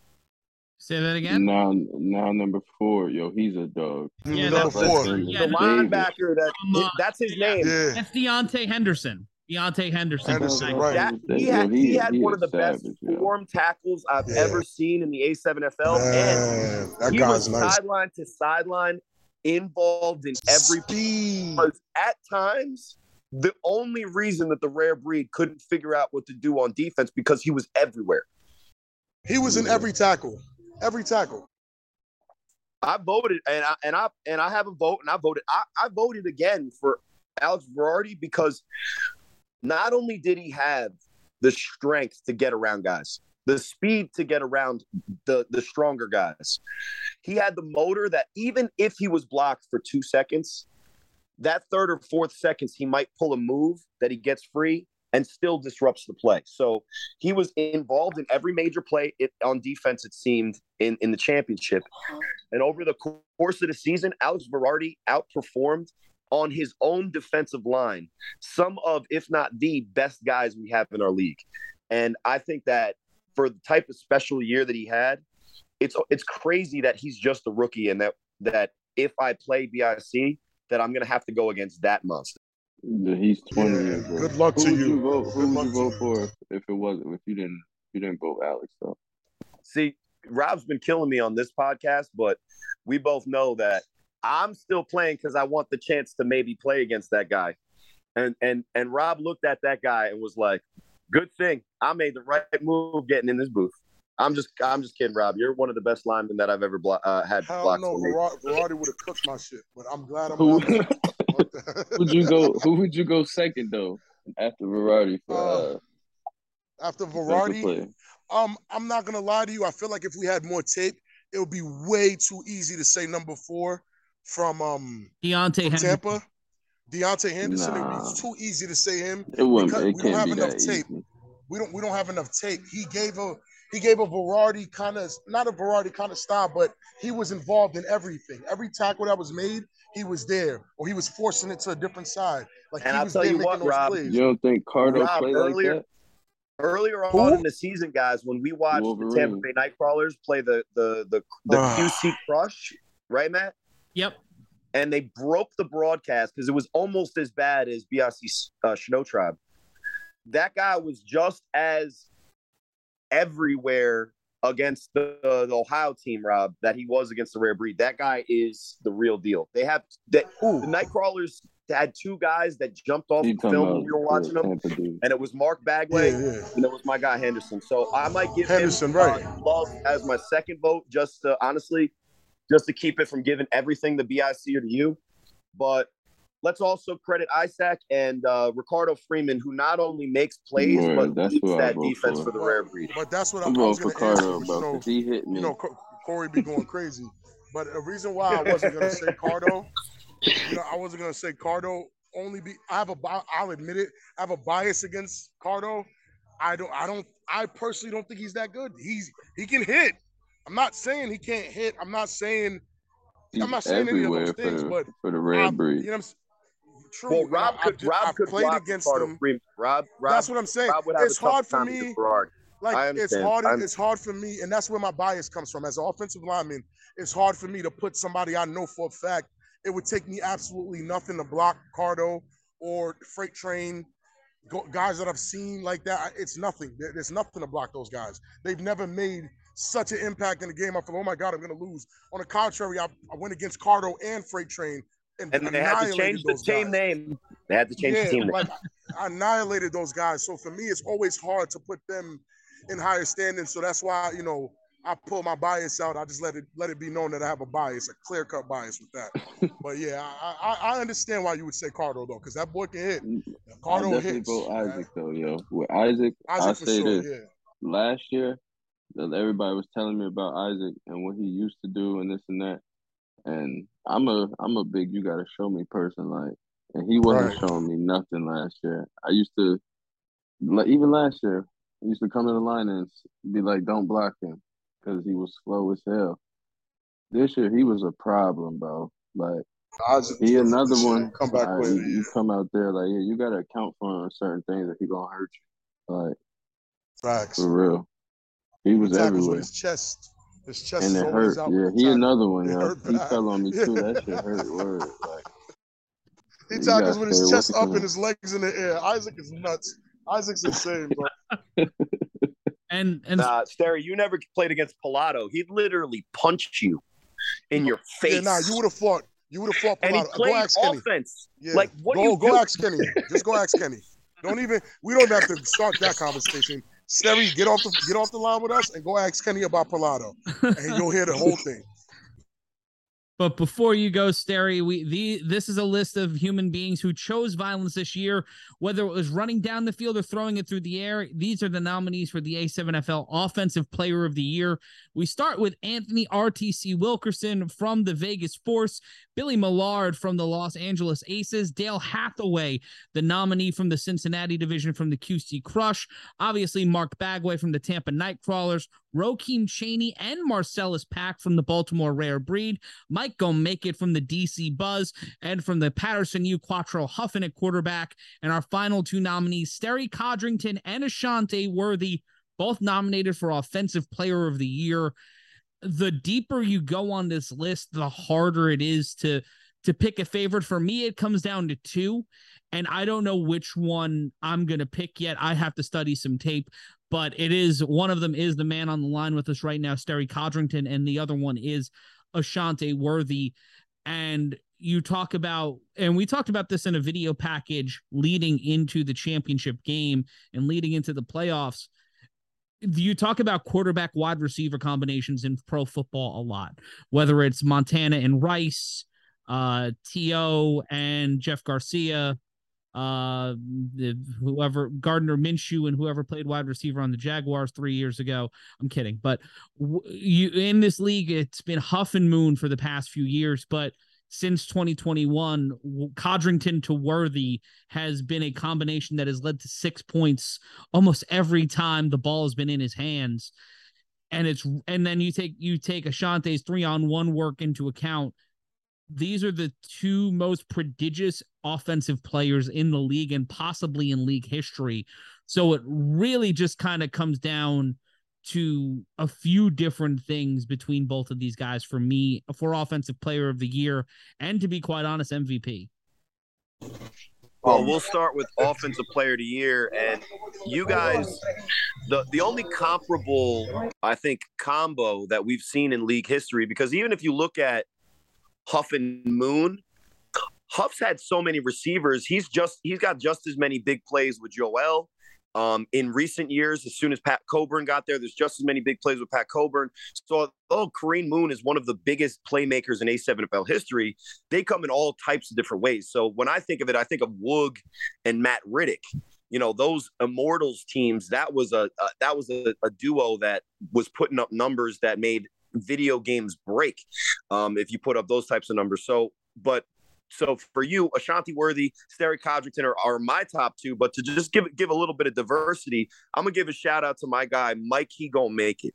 Say that again. Now, now number four, yo, he's a dog. Yeah, Number that's- four. Yeah, The no, linebacker that Um, uh, that's his yeah. name. Yeah. That's Deontay Henderson. Deontay Henderson. Henderson, Right. right. That, he had he, had one of the best savage, yo. form tackles I've Yeah. ever seen in the A7FL, and Man, that he guy's was nice. sideline to sideline, involved in every. Speed. Was at times the only reason that the rare breed couldn't figure out what to do on defense because he was everywhere. He was in every tackle. Every tackle. I voted, and I and I and I have a vote, and I voted. I, I voted again for Alex Verardi because not only did he have the strength to get around guys, the speed to get around the the stronger guys, he had the motor that even if he was blocked for two seconds, that third or fourth seconds he might pull a move that he gets free and still disrupts the play. So he was involved in every major play it, on defense. It seemed in in the championship. And over the course of the season, Alex Verardi outperformed on his own defensive line some of, if not the best guys we have in our league. And I think that for the type of special year that he had, it's it's crazy that he's just a rookie and that that if I play BIC, that I'm gonna have to go against that monster. Yeah, He's twenty Yeah, years old. good luck who to would you. vote, who would you vote you. for if, if it wasn't if you didn't if you didn't vote Alex though? See, Rob's been killing me on this podcast, but we both know that I'm still playing because I want the chance to maybe play against that guy. And and and Rob looked at that guy and was like, "Good thing I made the right move getting in this booth." I'm just I'm just kidding, Rob. You're one of the best linemen that I've ever blo- uh, had Hell blocked. no, for me. Verardi Verardi would have cooked my shit, but I'm glad I'm Who not. What the- would you go? Who would you go second though after Verardi for uh, After defensive Verardi, player? um, I'm not gonna lie to you. I feel like if we had more tape, it would be way too easy to say number four from um Deontay from Henderson. Tampa. Deontay Henderson, it would Nah. be too easy to say him. It wouldn't. because It we don't can't have be enough that tape. easy. We don't we don't have enough tape. He gave a he gave a Verardi kind of not a Verardi kind of style, but he was involved in everything. Every tackle that was made, he was there, or he was forcing it to a different side. Like And he I'll was tell there you making what, those Rob, plays. You don't think Cardo Rob, play earlier- like that? Earlier Who? on in the season, guys, when we watched the Tampa Bay Nightcrawlers play the the the, the. QC Crush, right, Matt? Yep. And they broke the broadcast because it was almost as bad as BRC uh, Snow Tribe. That guy was just as everywhere against the, the Ohio team, Rob, that he was against the rare breed. That guy is the real deal. They have that the Ooh, Nightcrawlers had two guys that jumped off You the film when we were watching them, and it was Mark yeah, yeah. and it was my guy Henderson. So I might give Henderson, him right. uh, love as my second vote, just to honestly, just to keep it from giving everything the BIC or to you. But let's also credit Isaac and uh, Ricardo Freeman, who not only makes plays Word, but that's leads that defense for. for the rare breed. But that's what I, I'm I was voting for going to answer. Cardo, bro, You know, he hit me. you know, Cory be going crazy. But the reason why I wasn't going to say Cardo, you know, I wasn't going to say Cardo only be. I have a. bi- I'll admit it. I have a bias against Cardo. I don't. I don't. I personally don't think he's that good. He's he can hit. I'm not saying he can't hit. I'm not saying. He's I'm not saying any of those things, for, but for the rare breed. You know, what I'm s- true. Well, Rob I- could I've, Rob I've could played against. Freeman. Rob Rob, That's what I'm saying. Rob would have It's hard for me. I Like it's hard. I'm- It's hard for me, and that's where my bias comes from. As an offensive lineman, it's hard for me to put somebody I know for a fact. It would take me absolutely nothing to block Cardo or Freight Train, guys that I've seen like that. It's nothing. There's nothing to block those guys. They've never made such an impact in the game. I feel, oh my god, I'm gonna lose. On the contrary, I, I went against Cardo and Freight Train, and, And they had to change the team guys. name. They had to change the team name. like I annihilated those guys. So for me, it's always hard to put them in higher standing. So that's why you know I pull my bias out. I just let it let it be known that I have a bias, a clear cut bias with that. but yeah, I, I I understand why you would say Cardo though, because that boy can hit. Mm, I Cardo definitely hits. man. Isaac though, yo. With Isaac, I Isaac for say sure. this: Yeah. last year, everybody was telling me about Isaac and what he used to do and this and that, and I'm a I'm a big you got to show me person like, and he wasn't Right. showing me nothing last year. I used to, like even last year, I used to come in the line and be like, don't block him because he was slow as hell. This year he was a problem, bro. Like he another one. Comeback Like, player. you, you come out there like, yeah, you gotta account for certain things if he gonna hurt you. Like Facts. for real, he was everywhere, his chest. His chest and is it hurt. out. Yeah, he tackle. another one. It Yeah, he fell on me too. That shit hurt. Word. Like He You tackles with his chest up and his legs in the air. Isaac is nuts. Isaac's insane, bro. And and Nah, Sterry, you never played against Pilato. He'd literally punched you in your face. Yeah, nah, you would have fought. You would have fought and he Pilato. Go played ask Kenny. offense. Yeah. Like, what go, do you go do? ask Kenny. Just go ask Kenny. Don't even. We don't have to start that conversation. Sterry, get off the get off the line with us and go ask Kenny about Pilato, and you'll hear the whole thing. But before you go, Sterry, we the this is a list of human beings who chose violence this year, whether it was running down the field or throwing it through the air. These are the nominees for the A7FL Offensive Player of the Year. We start with Anthony RTC Wilkerson from the Vegas Force, Billy Millard from the Los Angeles Aces, Dale Hathaway, the nominee from the Cincinnati division from the QC Crush, obviously Mark Bagway from the Tampa Nightcrawlers, Rokeem Cheney and Marcellus Pack from the Baltimore Rare Breed, Mike Gomake from the DC Buzz, and from the Paterson U Quattro Huffin at quarterback. And our final two nominees, Sterry Codrington and Ashante Worthy, both nominated for Offensive Player of the Year. The deeper you go on this list, the harder it is to to pick a favorite. For me, it comes down to two, and I don't know which one I'm gonna pick yet. I have to study some tape, but it is one of them is the man on the line with us right now, Sterry Codrington, and the other one is Ashante Worthy. And you talk about, and we talked about this in a video package leading into the championship game and leading into the playoffs. you talk about quarterback wide receiver combinations in pro football a lot, whether it's Montana and Rice, uh, T.O. and Jeff Garcia, uh, the, whoever Gardner Minshew and whoever played wide receiver on the Jaguars three years ago. I'm kidding, but w- you in this league, it's been huff and moon for the past few years, but since 2021, Codrington to Worthy has been a combination that has led to six points almost every time the ball has been in his hands. And it's and then you take you take Ashante's three on one work into account. These are the two most prodigious offensive players in the league and possibly in league history. So it really just kind of comes down to a few different things between both of these guys for me for offensive player of the year and to be quite honest MVP. Well, we'll start with offensive player of the year and you guys the the only comparable I think combo that we've seen in league history because even if you look at Huff and Moon Huff's had so many receivers. He's just he's got just as many big plays with Joel. Um, in recent years, as soon as Pat Coburn got there, there's just as many big plays with Pat Coburn. So, although Kareem Moon is one of the biggest playmakers in A7FL history, they come in all types of different ways. So, when I think of it, I think of Woog and Matt Riddick. You know, those Immortals teams. That was a, a that was a, a duo that was putting up numbers that made video games break. Um, if you put up those types of numbers. So, but so for you, Ashanti Worthy, Sterry Codrington are, are my top two. But to just give give a little bit of diversity, I'm gonna give a shout out to my guy Mike. He gonna make it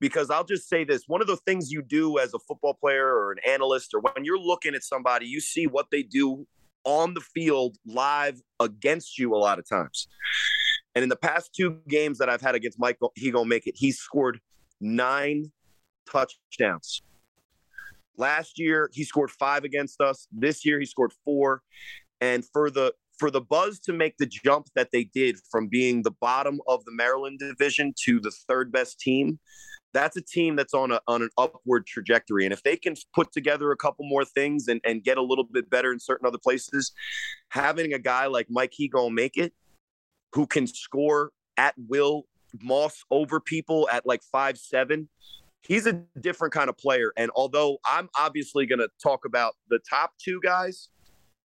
because I'll just say this: one of the things you do as a football player or an analyst, or when you're looking at somebody, you see what they do on the field live against you a lot of times. And in the past two games that I've had against Mike, he gonna make it. He scored nine touchdowns. Last year he scored five against us. This year he scored four. And for the for the Buzz to make the jump that they did from being the bottom of the Maryland division to the third best team, that's a team that's on a on an upward trajectory. And if they can put together a couple more things and, and get a little bit better in certain other places, having a guy like Mike Higo make it, who can score at will, moss over people at like five seven, he's a different kind of player. And although I'm obviously going to talk about the top two guys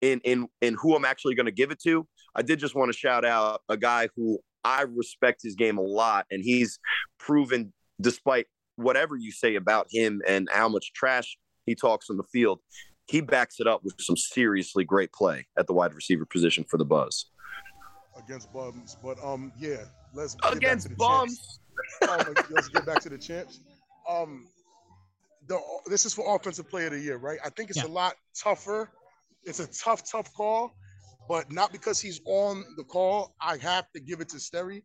in in in who I'm actually going to give it to, I did just want to shout out a guy who I respect his game a lot, and he's proven, despite whatever you say about him and how much trash he talks on the field, he backs it up with some seriously great play at the wide receiver position for the Buzz. Against bums, but um, yeah, let's against bums. um, let's get back to the champs um the this is for offensive player of the year, right? I think it's yeah. a lot tougher. It's a tough, tough call, but not because he's on the call. I have to give it to Sterry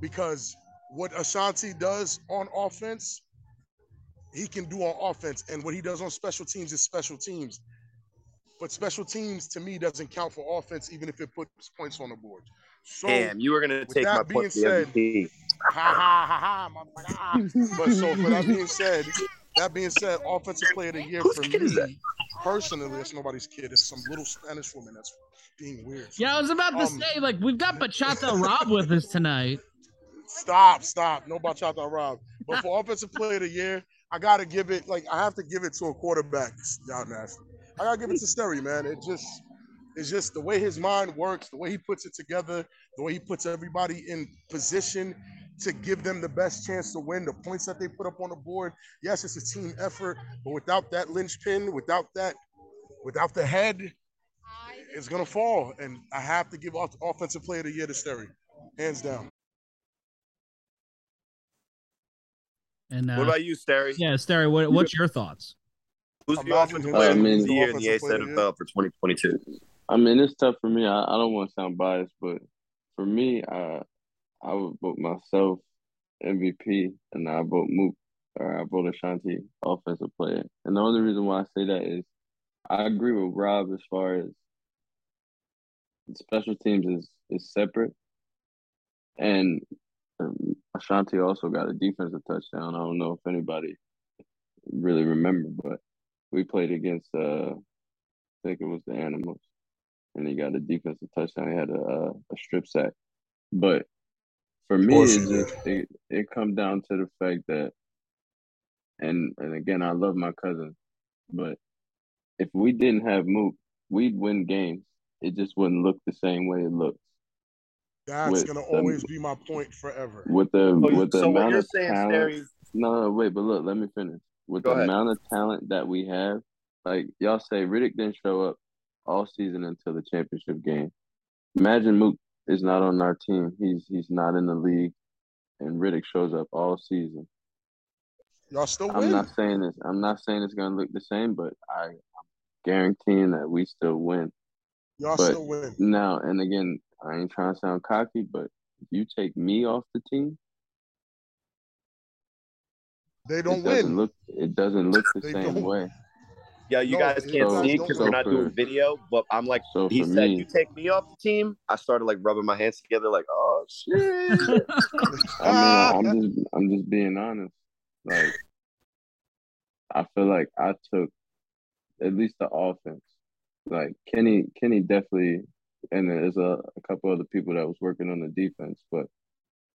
because what Ashanti does on offense, he can do on offense, and what he does on special teams is special teams. But special teams to me doesn't count for offense, even if it puts points on the board. So, Damn, you were gonna take my point. Said, ha ha ha ha, But so for that being said, that being said, offensive player of the year Whose for me, personally, it's nobody's kid. It's some little Spanish woman that's being weird. Yeah, I was about to um, say, like, we've got Bachata Rob with us tonight. Stop, stop. No Bachata Rob. But for offensive player of the year, I gotta give it like I have to give it to a quarterback. Y'all nasty. I gotta give it to Sterry, man. It just it's just the way his mind works, the way he puts it together, the way he puts everybody in position to give them the best chance to win, the points that they put up on the board. Yes, it's a team effort, but without that linchpin, without that, without the head, it's gonna fall. And I have to give off offensive player of the year to Sterry, hands down. And uh, what about you, Sterry? Yeah, Sterry, what, what's your thoughts? Who's the offensive player of the year in the A7FL for 2022? I mean, it's tough for me. I, I don't want to sound biased, but for me, I I would vote myself MVP, and I vote Mook or I vote Ashanti offensive player. And the only reason why I say that is I agree with Rob as far as special teams is is separate, and um, Ashanti also got a defensive touchdown. I don't know if anybody really remember, but we played against uh, I think it was the Animals and he got a defensive touchdown. He had a, a strip sack. But For me, course it he just it, it comes down to the fact that, and and again, I love my cousin, but if we didn't have Mook, we'd win games. It just wouldn't look the same way it looks That's with gonna the- always be my point forever. with the So, you- with the so what amount you're of saying, talent. Sterry, No, no, wait, but look, let me finish. With Go the ahead. amount of talent that we have, like y'all say, Riddick didn't show up all season until the championship game. Imagine Mook is not on our team. He's he's not in the league, and Riddick shows up all season. Y'all still win. I'm not saying this. I'm not saying it's gonna look the same, but I, I'm guaranteeing that we still win. Y'all but- still win. Now and again, I ain't trying to sound cocky, but if you take me off the team, They it don't doesn't win. look it doesn't look the They same don't. way. Yeah, you No, guys can't guys see because win. we're not doing video. But I'm like, So he said, me, "You take me off the team." I started like rubbing my hands together, like, "Oh shit." Ah, I mean, I'm just I'm just being honest. Like I feel like I took at least the offense. Like Kenny Kenny definitely and there's a, a couple other people that was working on the defense, but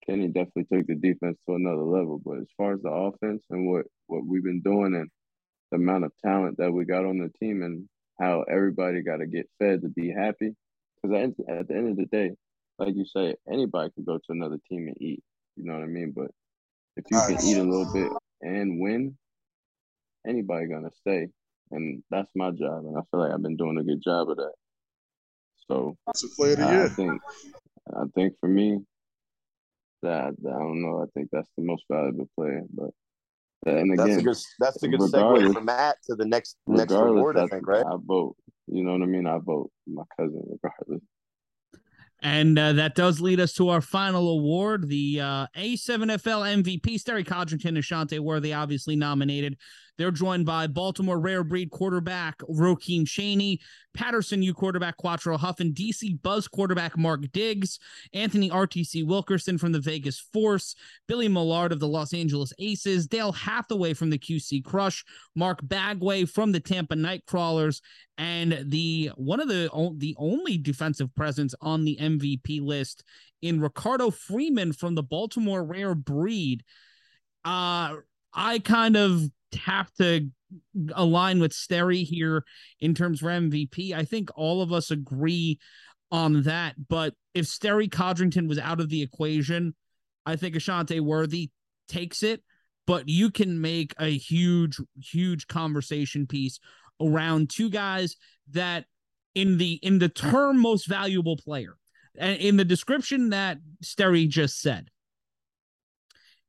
Kenny definitely took the defense to another level. But as far as the offense and what, what we've been doing and the amount of talent that we got on the team and how everybody got to get fed to be happy. Because at, at the end of the day, like you say, anybody could go to another team and eat. You know what I mean? But if you can eat a little bit and win, anybody gonna stay, and that's my job. And I feel like I've been doing a good job of that. So It's a player of the I, I think, I think for me, that I don't know. I think that's the most valuable player. But and That's a good. That's a good segue from Matt to the next next award. I think, right? I vote. You know what I mean? I vote my cousin regardless. And uh, that does lead us to our final award, the uh, A7FL MVP. Sterry Codrington and Shante Worthy, obviously nominated. They're joined by Baltimore Rare Breed quarterback Rokeem Cheney, Paterson U quarterback Quattro Huffin, DC Buzz quarterback Mark Diggs, Anthony RTC Wilkerson from the Vegas Force, Billy Millard of the Los Angeles Aces, Dale Hathaway from the QC Crush, Mark Bagway from the Tampa Nightcrawlers, and the one of the the only defensive presence on the MVP list in Ricardo Freeman from the Baltimore Rare Breed. Uh I kind of have to align with Sterry here in terms for MVP. I think all of us agree on that, but if Sterry Codrington was out of the equation, I think Ashante Worthy takes it, but you can make a huge, huge conversation piece around two guys that in the in the term most valuable player and in the description that Sterry just said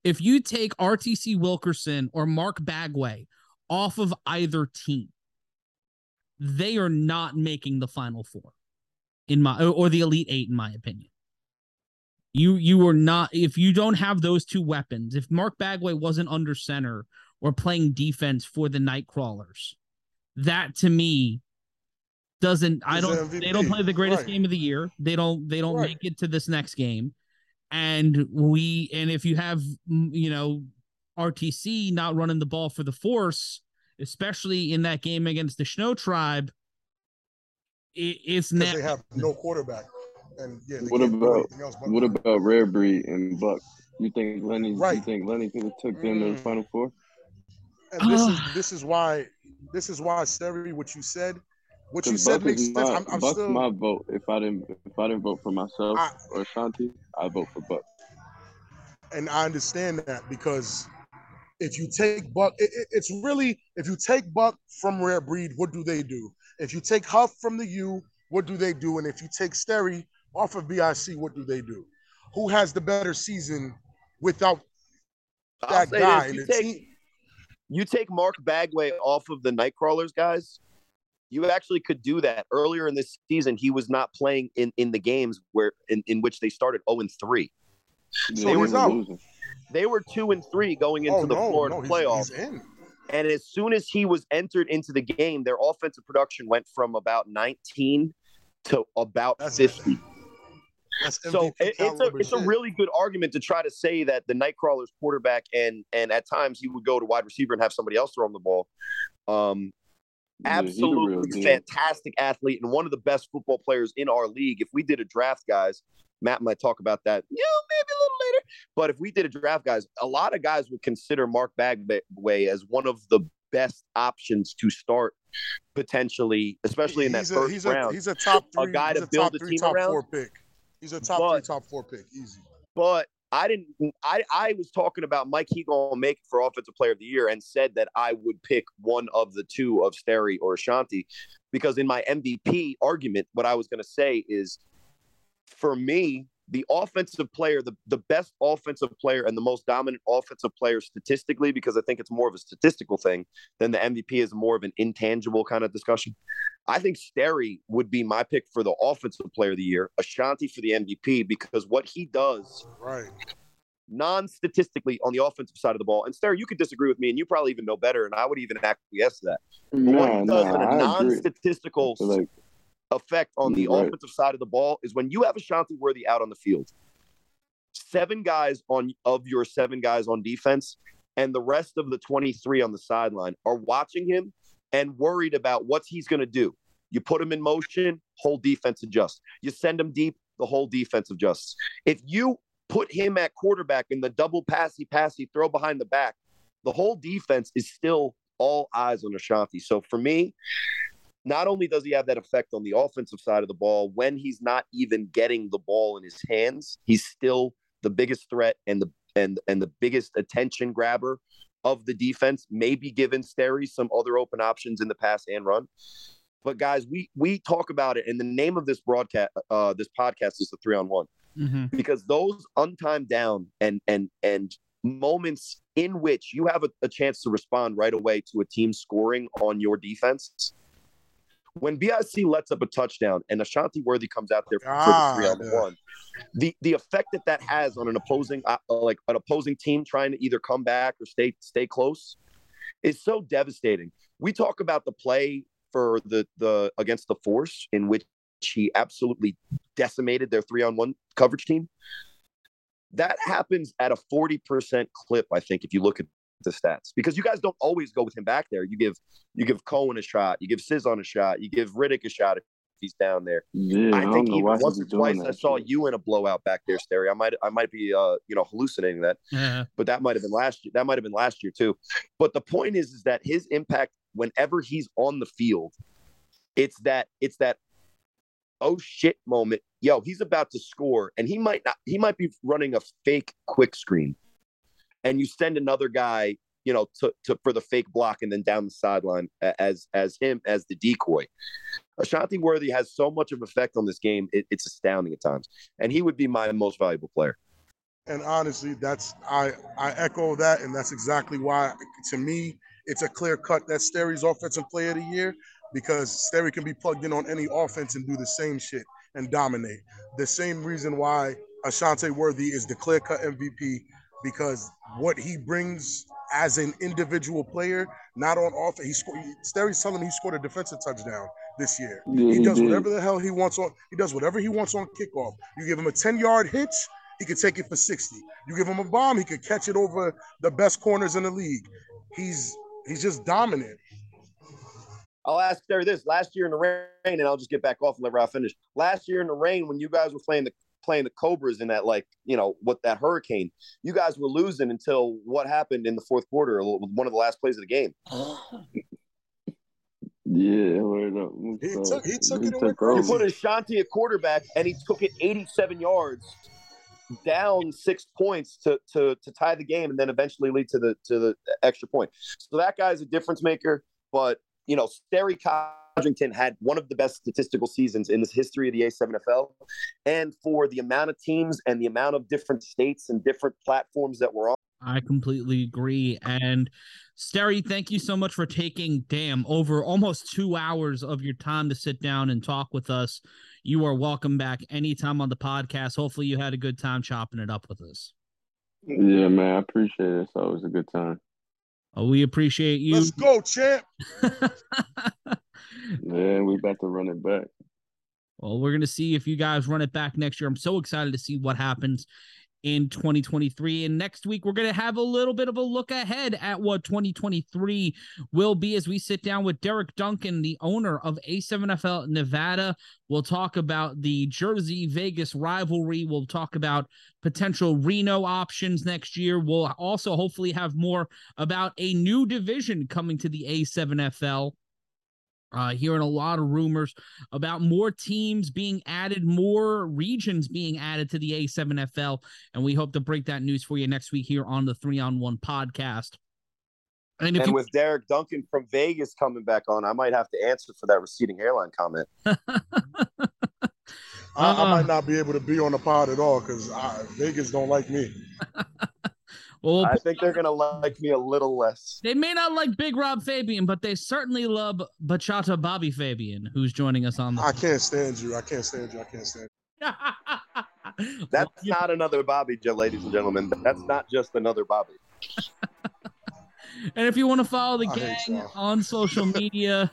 if you take RTC Wilkerson or Mark Bagway off of either team they are not making the final four in my or the elite 8 in my opinion you you are not if you don't have those two weapons if Mark Bagway wasn't under center or playing defense for the Nightcrawlers that to me doesn't I don't the they don't play the greatest right. game of the year. They don't they don't Right. make it to this next game. And we and if you have mm, you know RTC not running the ball for the force, especially in that game against the Snow Tribe, it, it's Because not they have no quarterback. And yeah, What about- else What about Rare Breed and Buck? You think Lenny? Right. You think Lenny could have took them to the Mm. final four? And this is Ah. this is why this is why Sterry, what you said, what you said makes sense. my I'm, I'm Buck's still my vote. If I didn't if I didn't vote for myself I- or Shanti, I vote for Buck. and I understand that because if you take Buck, it, it- it's really if you take Buck from Rare Breed, what do they do? If you take Huff from the U, what do they do? And if you take Sterry off of BIC, what do they do? Who has the better season without that say guy? this, you take you take Mark Bagway off of the Nightcrawlers, guys. You actually could do that. Earlier in this season, he was not playing in, in the games where in, in which they started 0 and 3. So They were out. losing. They were 2 and 3 going into Oh the no, Florida no, he's, playoffs. he's. And as soon as he was entered into the game, their offensive production went from about 19 to about That's- 50. That's So it, it's a caliber it's a really good argument to try to say that the Nightcrawlers quarterback and and at times he would go to wide receiver and have somebody else throw him the ball. Um, absolutely deal. fantastic athlete and one of the best football players in our league. If we did a draft, guys, Matt might talk about that, you know, maybe a little later. But if we did a draft, guys, a lot of guys would consider Mark Bagway as one of the best options to start potentially, especially in that he's a, first he's round. A, he's a top A three. guy he's to a build top the three, team top around. four pick. He's a top But- three, top four pick. Easy. but I didn't. I I was talking about Mike Heagle make for offensive player of the year and said that I would pick one of the two of Sterry or Ashanti because in my MVP argument, what I was going to say is, for me, the offensive player, the the best offensive player and the most dominant offensive player statistically, because I think it's more of a statistical thing than the MVP is more of an intangible kind of discussion. I think Sterry would be my pick for the offensive player of the year, Ashanti for the MVP, because what he does Right. non-statistically on the offensive side of the ball. And Sterry, you could disagree with me, and you probably even know better, and I would even acquiesce to that. But what he does nah, in a I non-statistical like effect on the right. offensive side of the ball is when you have Ashanti Worthy out on the field, seven guys on of your seven guys on defense, and the rest of the 23 on the sideline are watching him and worried about what he's going to do. You put him in motion, whole defense adjusts. You send him deep, the whole defense adjusts. If you put him at quarterback in the double passy passy throw behind the back, the whole defense is still all eyes on Ashanti. So for me, not only does he have that effect on the offensive side of the ball, when he's not even getting the ball in his hands, he's still the biggest threat and the and and the biggest attention grabber of the defense. Maybe given Sterry some other open options in the pass and run. But guys, we we talk about it, and the name of this broadcast, uh, this podcast is the three on one Mhm. because those untimed down and and and moments in which you have a, a chance to respond right away to a team scoring on your defense. When BIC lets up a touchdown and Ashanti Worthy comes out there for, for the three on one, the the effect that that has on an opposing uh, like an opposing team trying to either come back or stay stay close is so devastating. We talk about the play for the the against the force in which he absolutely decimated their three on one coverage team. That happens at a 40% clip, I think, if you look at the stats, because you guys don't always go with him back there. You give you give Cohen a shot, you give Sizon a shot, you give Riddick a shot if he's down there. yeah, I, I think know even why once or be doing twice I saw you in a blowout back there, Sterry. I might I might be uh you know hallucinating that Yeah. but that might have been last year. That might have been last year too. But the point is, is that his impact whenever he's on the field, it's that it's that oh shit moment. Yo, he's about to score, and he might not. He might be running a fake quick screen, and you send another guy, you know, to, to for the fake block, and then down the sideline as as him as the decoy. Ashanti Worthy has so much of effect on this game; it, it's astounding at times, and he would be my most valuable player. And honestly, that's I I echo that, and that's exactly why to me it's a clear cut that Sterry's offensive player of the year because Sterry can be plugged in on any offense and do the same shit and dominate. The same reason why Ashante Worthy is the clear cut MVP because what he brings as an individual player, not on offense. He scored. Sterry's telling me he scored a defensive touchdown this year. Yeah, He he does did. whatever the hell he wants on. He does whatever he wants on kickoff. You give him a ten yard hitch, he could take it for sixty. You give him a bomb, he could catch it over the best corners in the league. He's he's just dominant. I'll ask there this last year in the rain, and I'll just get back off and let Ralph finish. Last year in the rain, when you guys were playing the playing the Cobras in that like you know what that hurricane, you guys were losing until what happened in the fourth quarter, one of the last plays of the game. Yeah, word up. He So, took- he took it and took went over. You put Ashanti at quarterback, and he took it 87 yards, down six points to to to tie the game, and then eventually lead to the to the extra point. So that guy's a difference maker. But you know, Sterry Codrington had one of the best statistical seasons in the history of the A7FL, and for the amount of teams and the amount of different states and different platforms that were on. I completely agree. And Sterry, thank you so much for taking damn over almost two hours of your time to sit down and talk with us. You are welcome back anytime on the podcast. Hopefully, you had a good time chopping it up with us. Yeah, man, I appreciate it. It's always a good time. Uh, we appreciate you. Let's go, champ. Yeah, we about to run it back. well, we're gonna see if you guys run it back next year. I'm so excited to see what happens in 2023. And next week, we're going to have a little bit of a look ahead at what 2023 will be as we sit down with Derek Duncan, the owner of A7FL Nevada. We'll talk about the Jersey Vegas rivalry. We'll talk about potential Reno options next year. We'll also hopefully have more about a new division coming to the A7FL. Uh, hearing a lot of rumors about more teams being added, more regions being added to the A7FL. And we hope to break that news for you next week here on the Three on One podcast. And, and you... with Derek Duncan from Vegas coming back on, I might have to answer for that receding hairline comment. I, I, might uh. not be able to be on the pod at all because Vegas don't like me. Well, I think they're gonna like me a little less. They may not like Big Rob Fabien, but they certainly love Bachata Bobby Fabien, who's joining us on the. I can't stand you. I can't stand you. I can't stand. You. That's not another Bobby, ladies and gentlemen. That's not just another Bobby. And if you want to follow the gang so. on social media,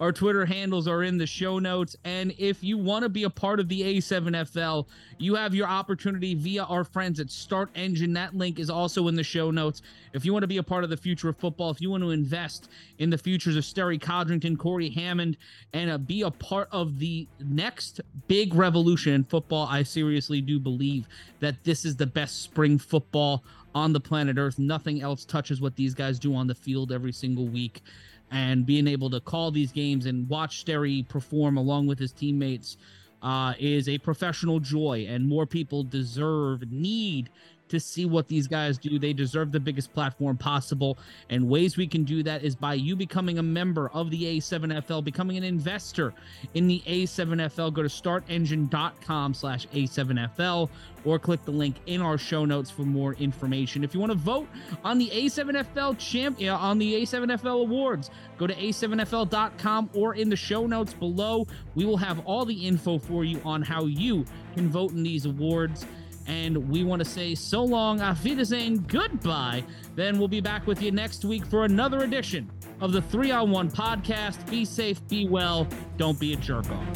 our Twitter handles are in the show notes. And if you want to be a part of the A7FL, you have your opportunity via our friends at StartEngine. That link is also in the show notes. If you want to be a part of the future of football, if you want to invest in the futures of Sterry Codrington, Cory Hammond, and uh, be a part of the next big revolution in football, I seriously do believe that this is the best spring football on the planet Earth. Nothing else touches what these guys do on the field every single week. And being able to call these games and watch Sterry perform along with his teammates uh, is a professional joy. And more people deserve, need to see what these guys do. They deserve the biggest platform possible. And ways we can do that is by you becoming a member of the A7FL, becoming an investor in the A7FL. Go to startengine.com slash A7FL or click the link in our show notes for more information. If you want to vote on the A7FL champ on the A7FL awards, go to a7fl.com or in the show notes below. We will have all the info for you on how you can vote in these awards and we want to say so long, auf Wiedersehen, goodbye. Then we'll be back with you next week for another edition of the Three on One podcast. Be safe, be well, don't be a jerk off.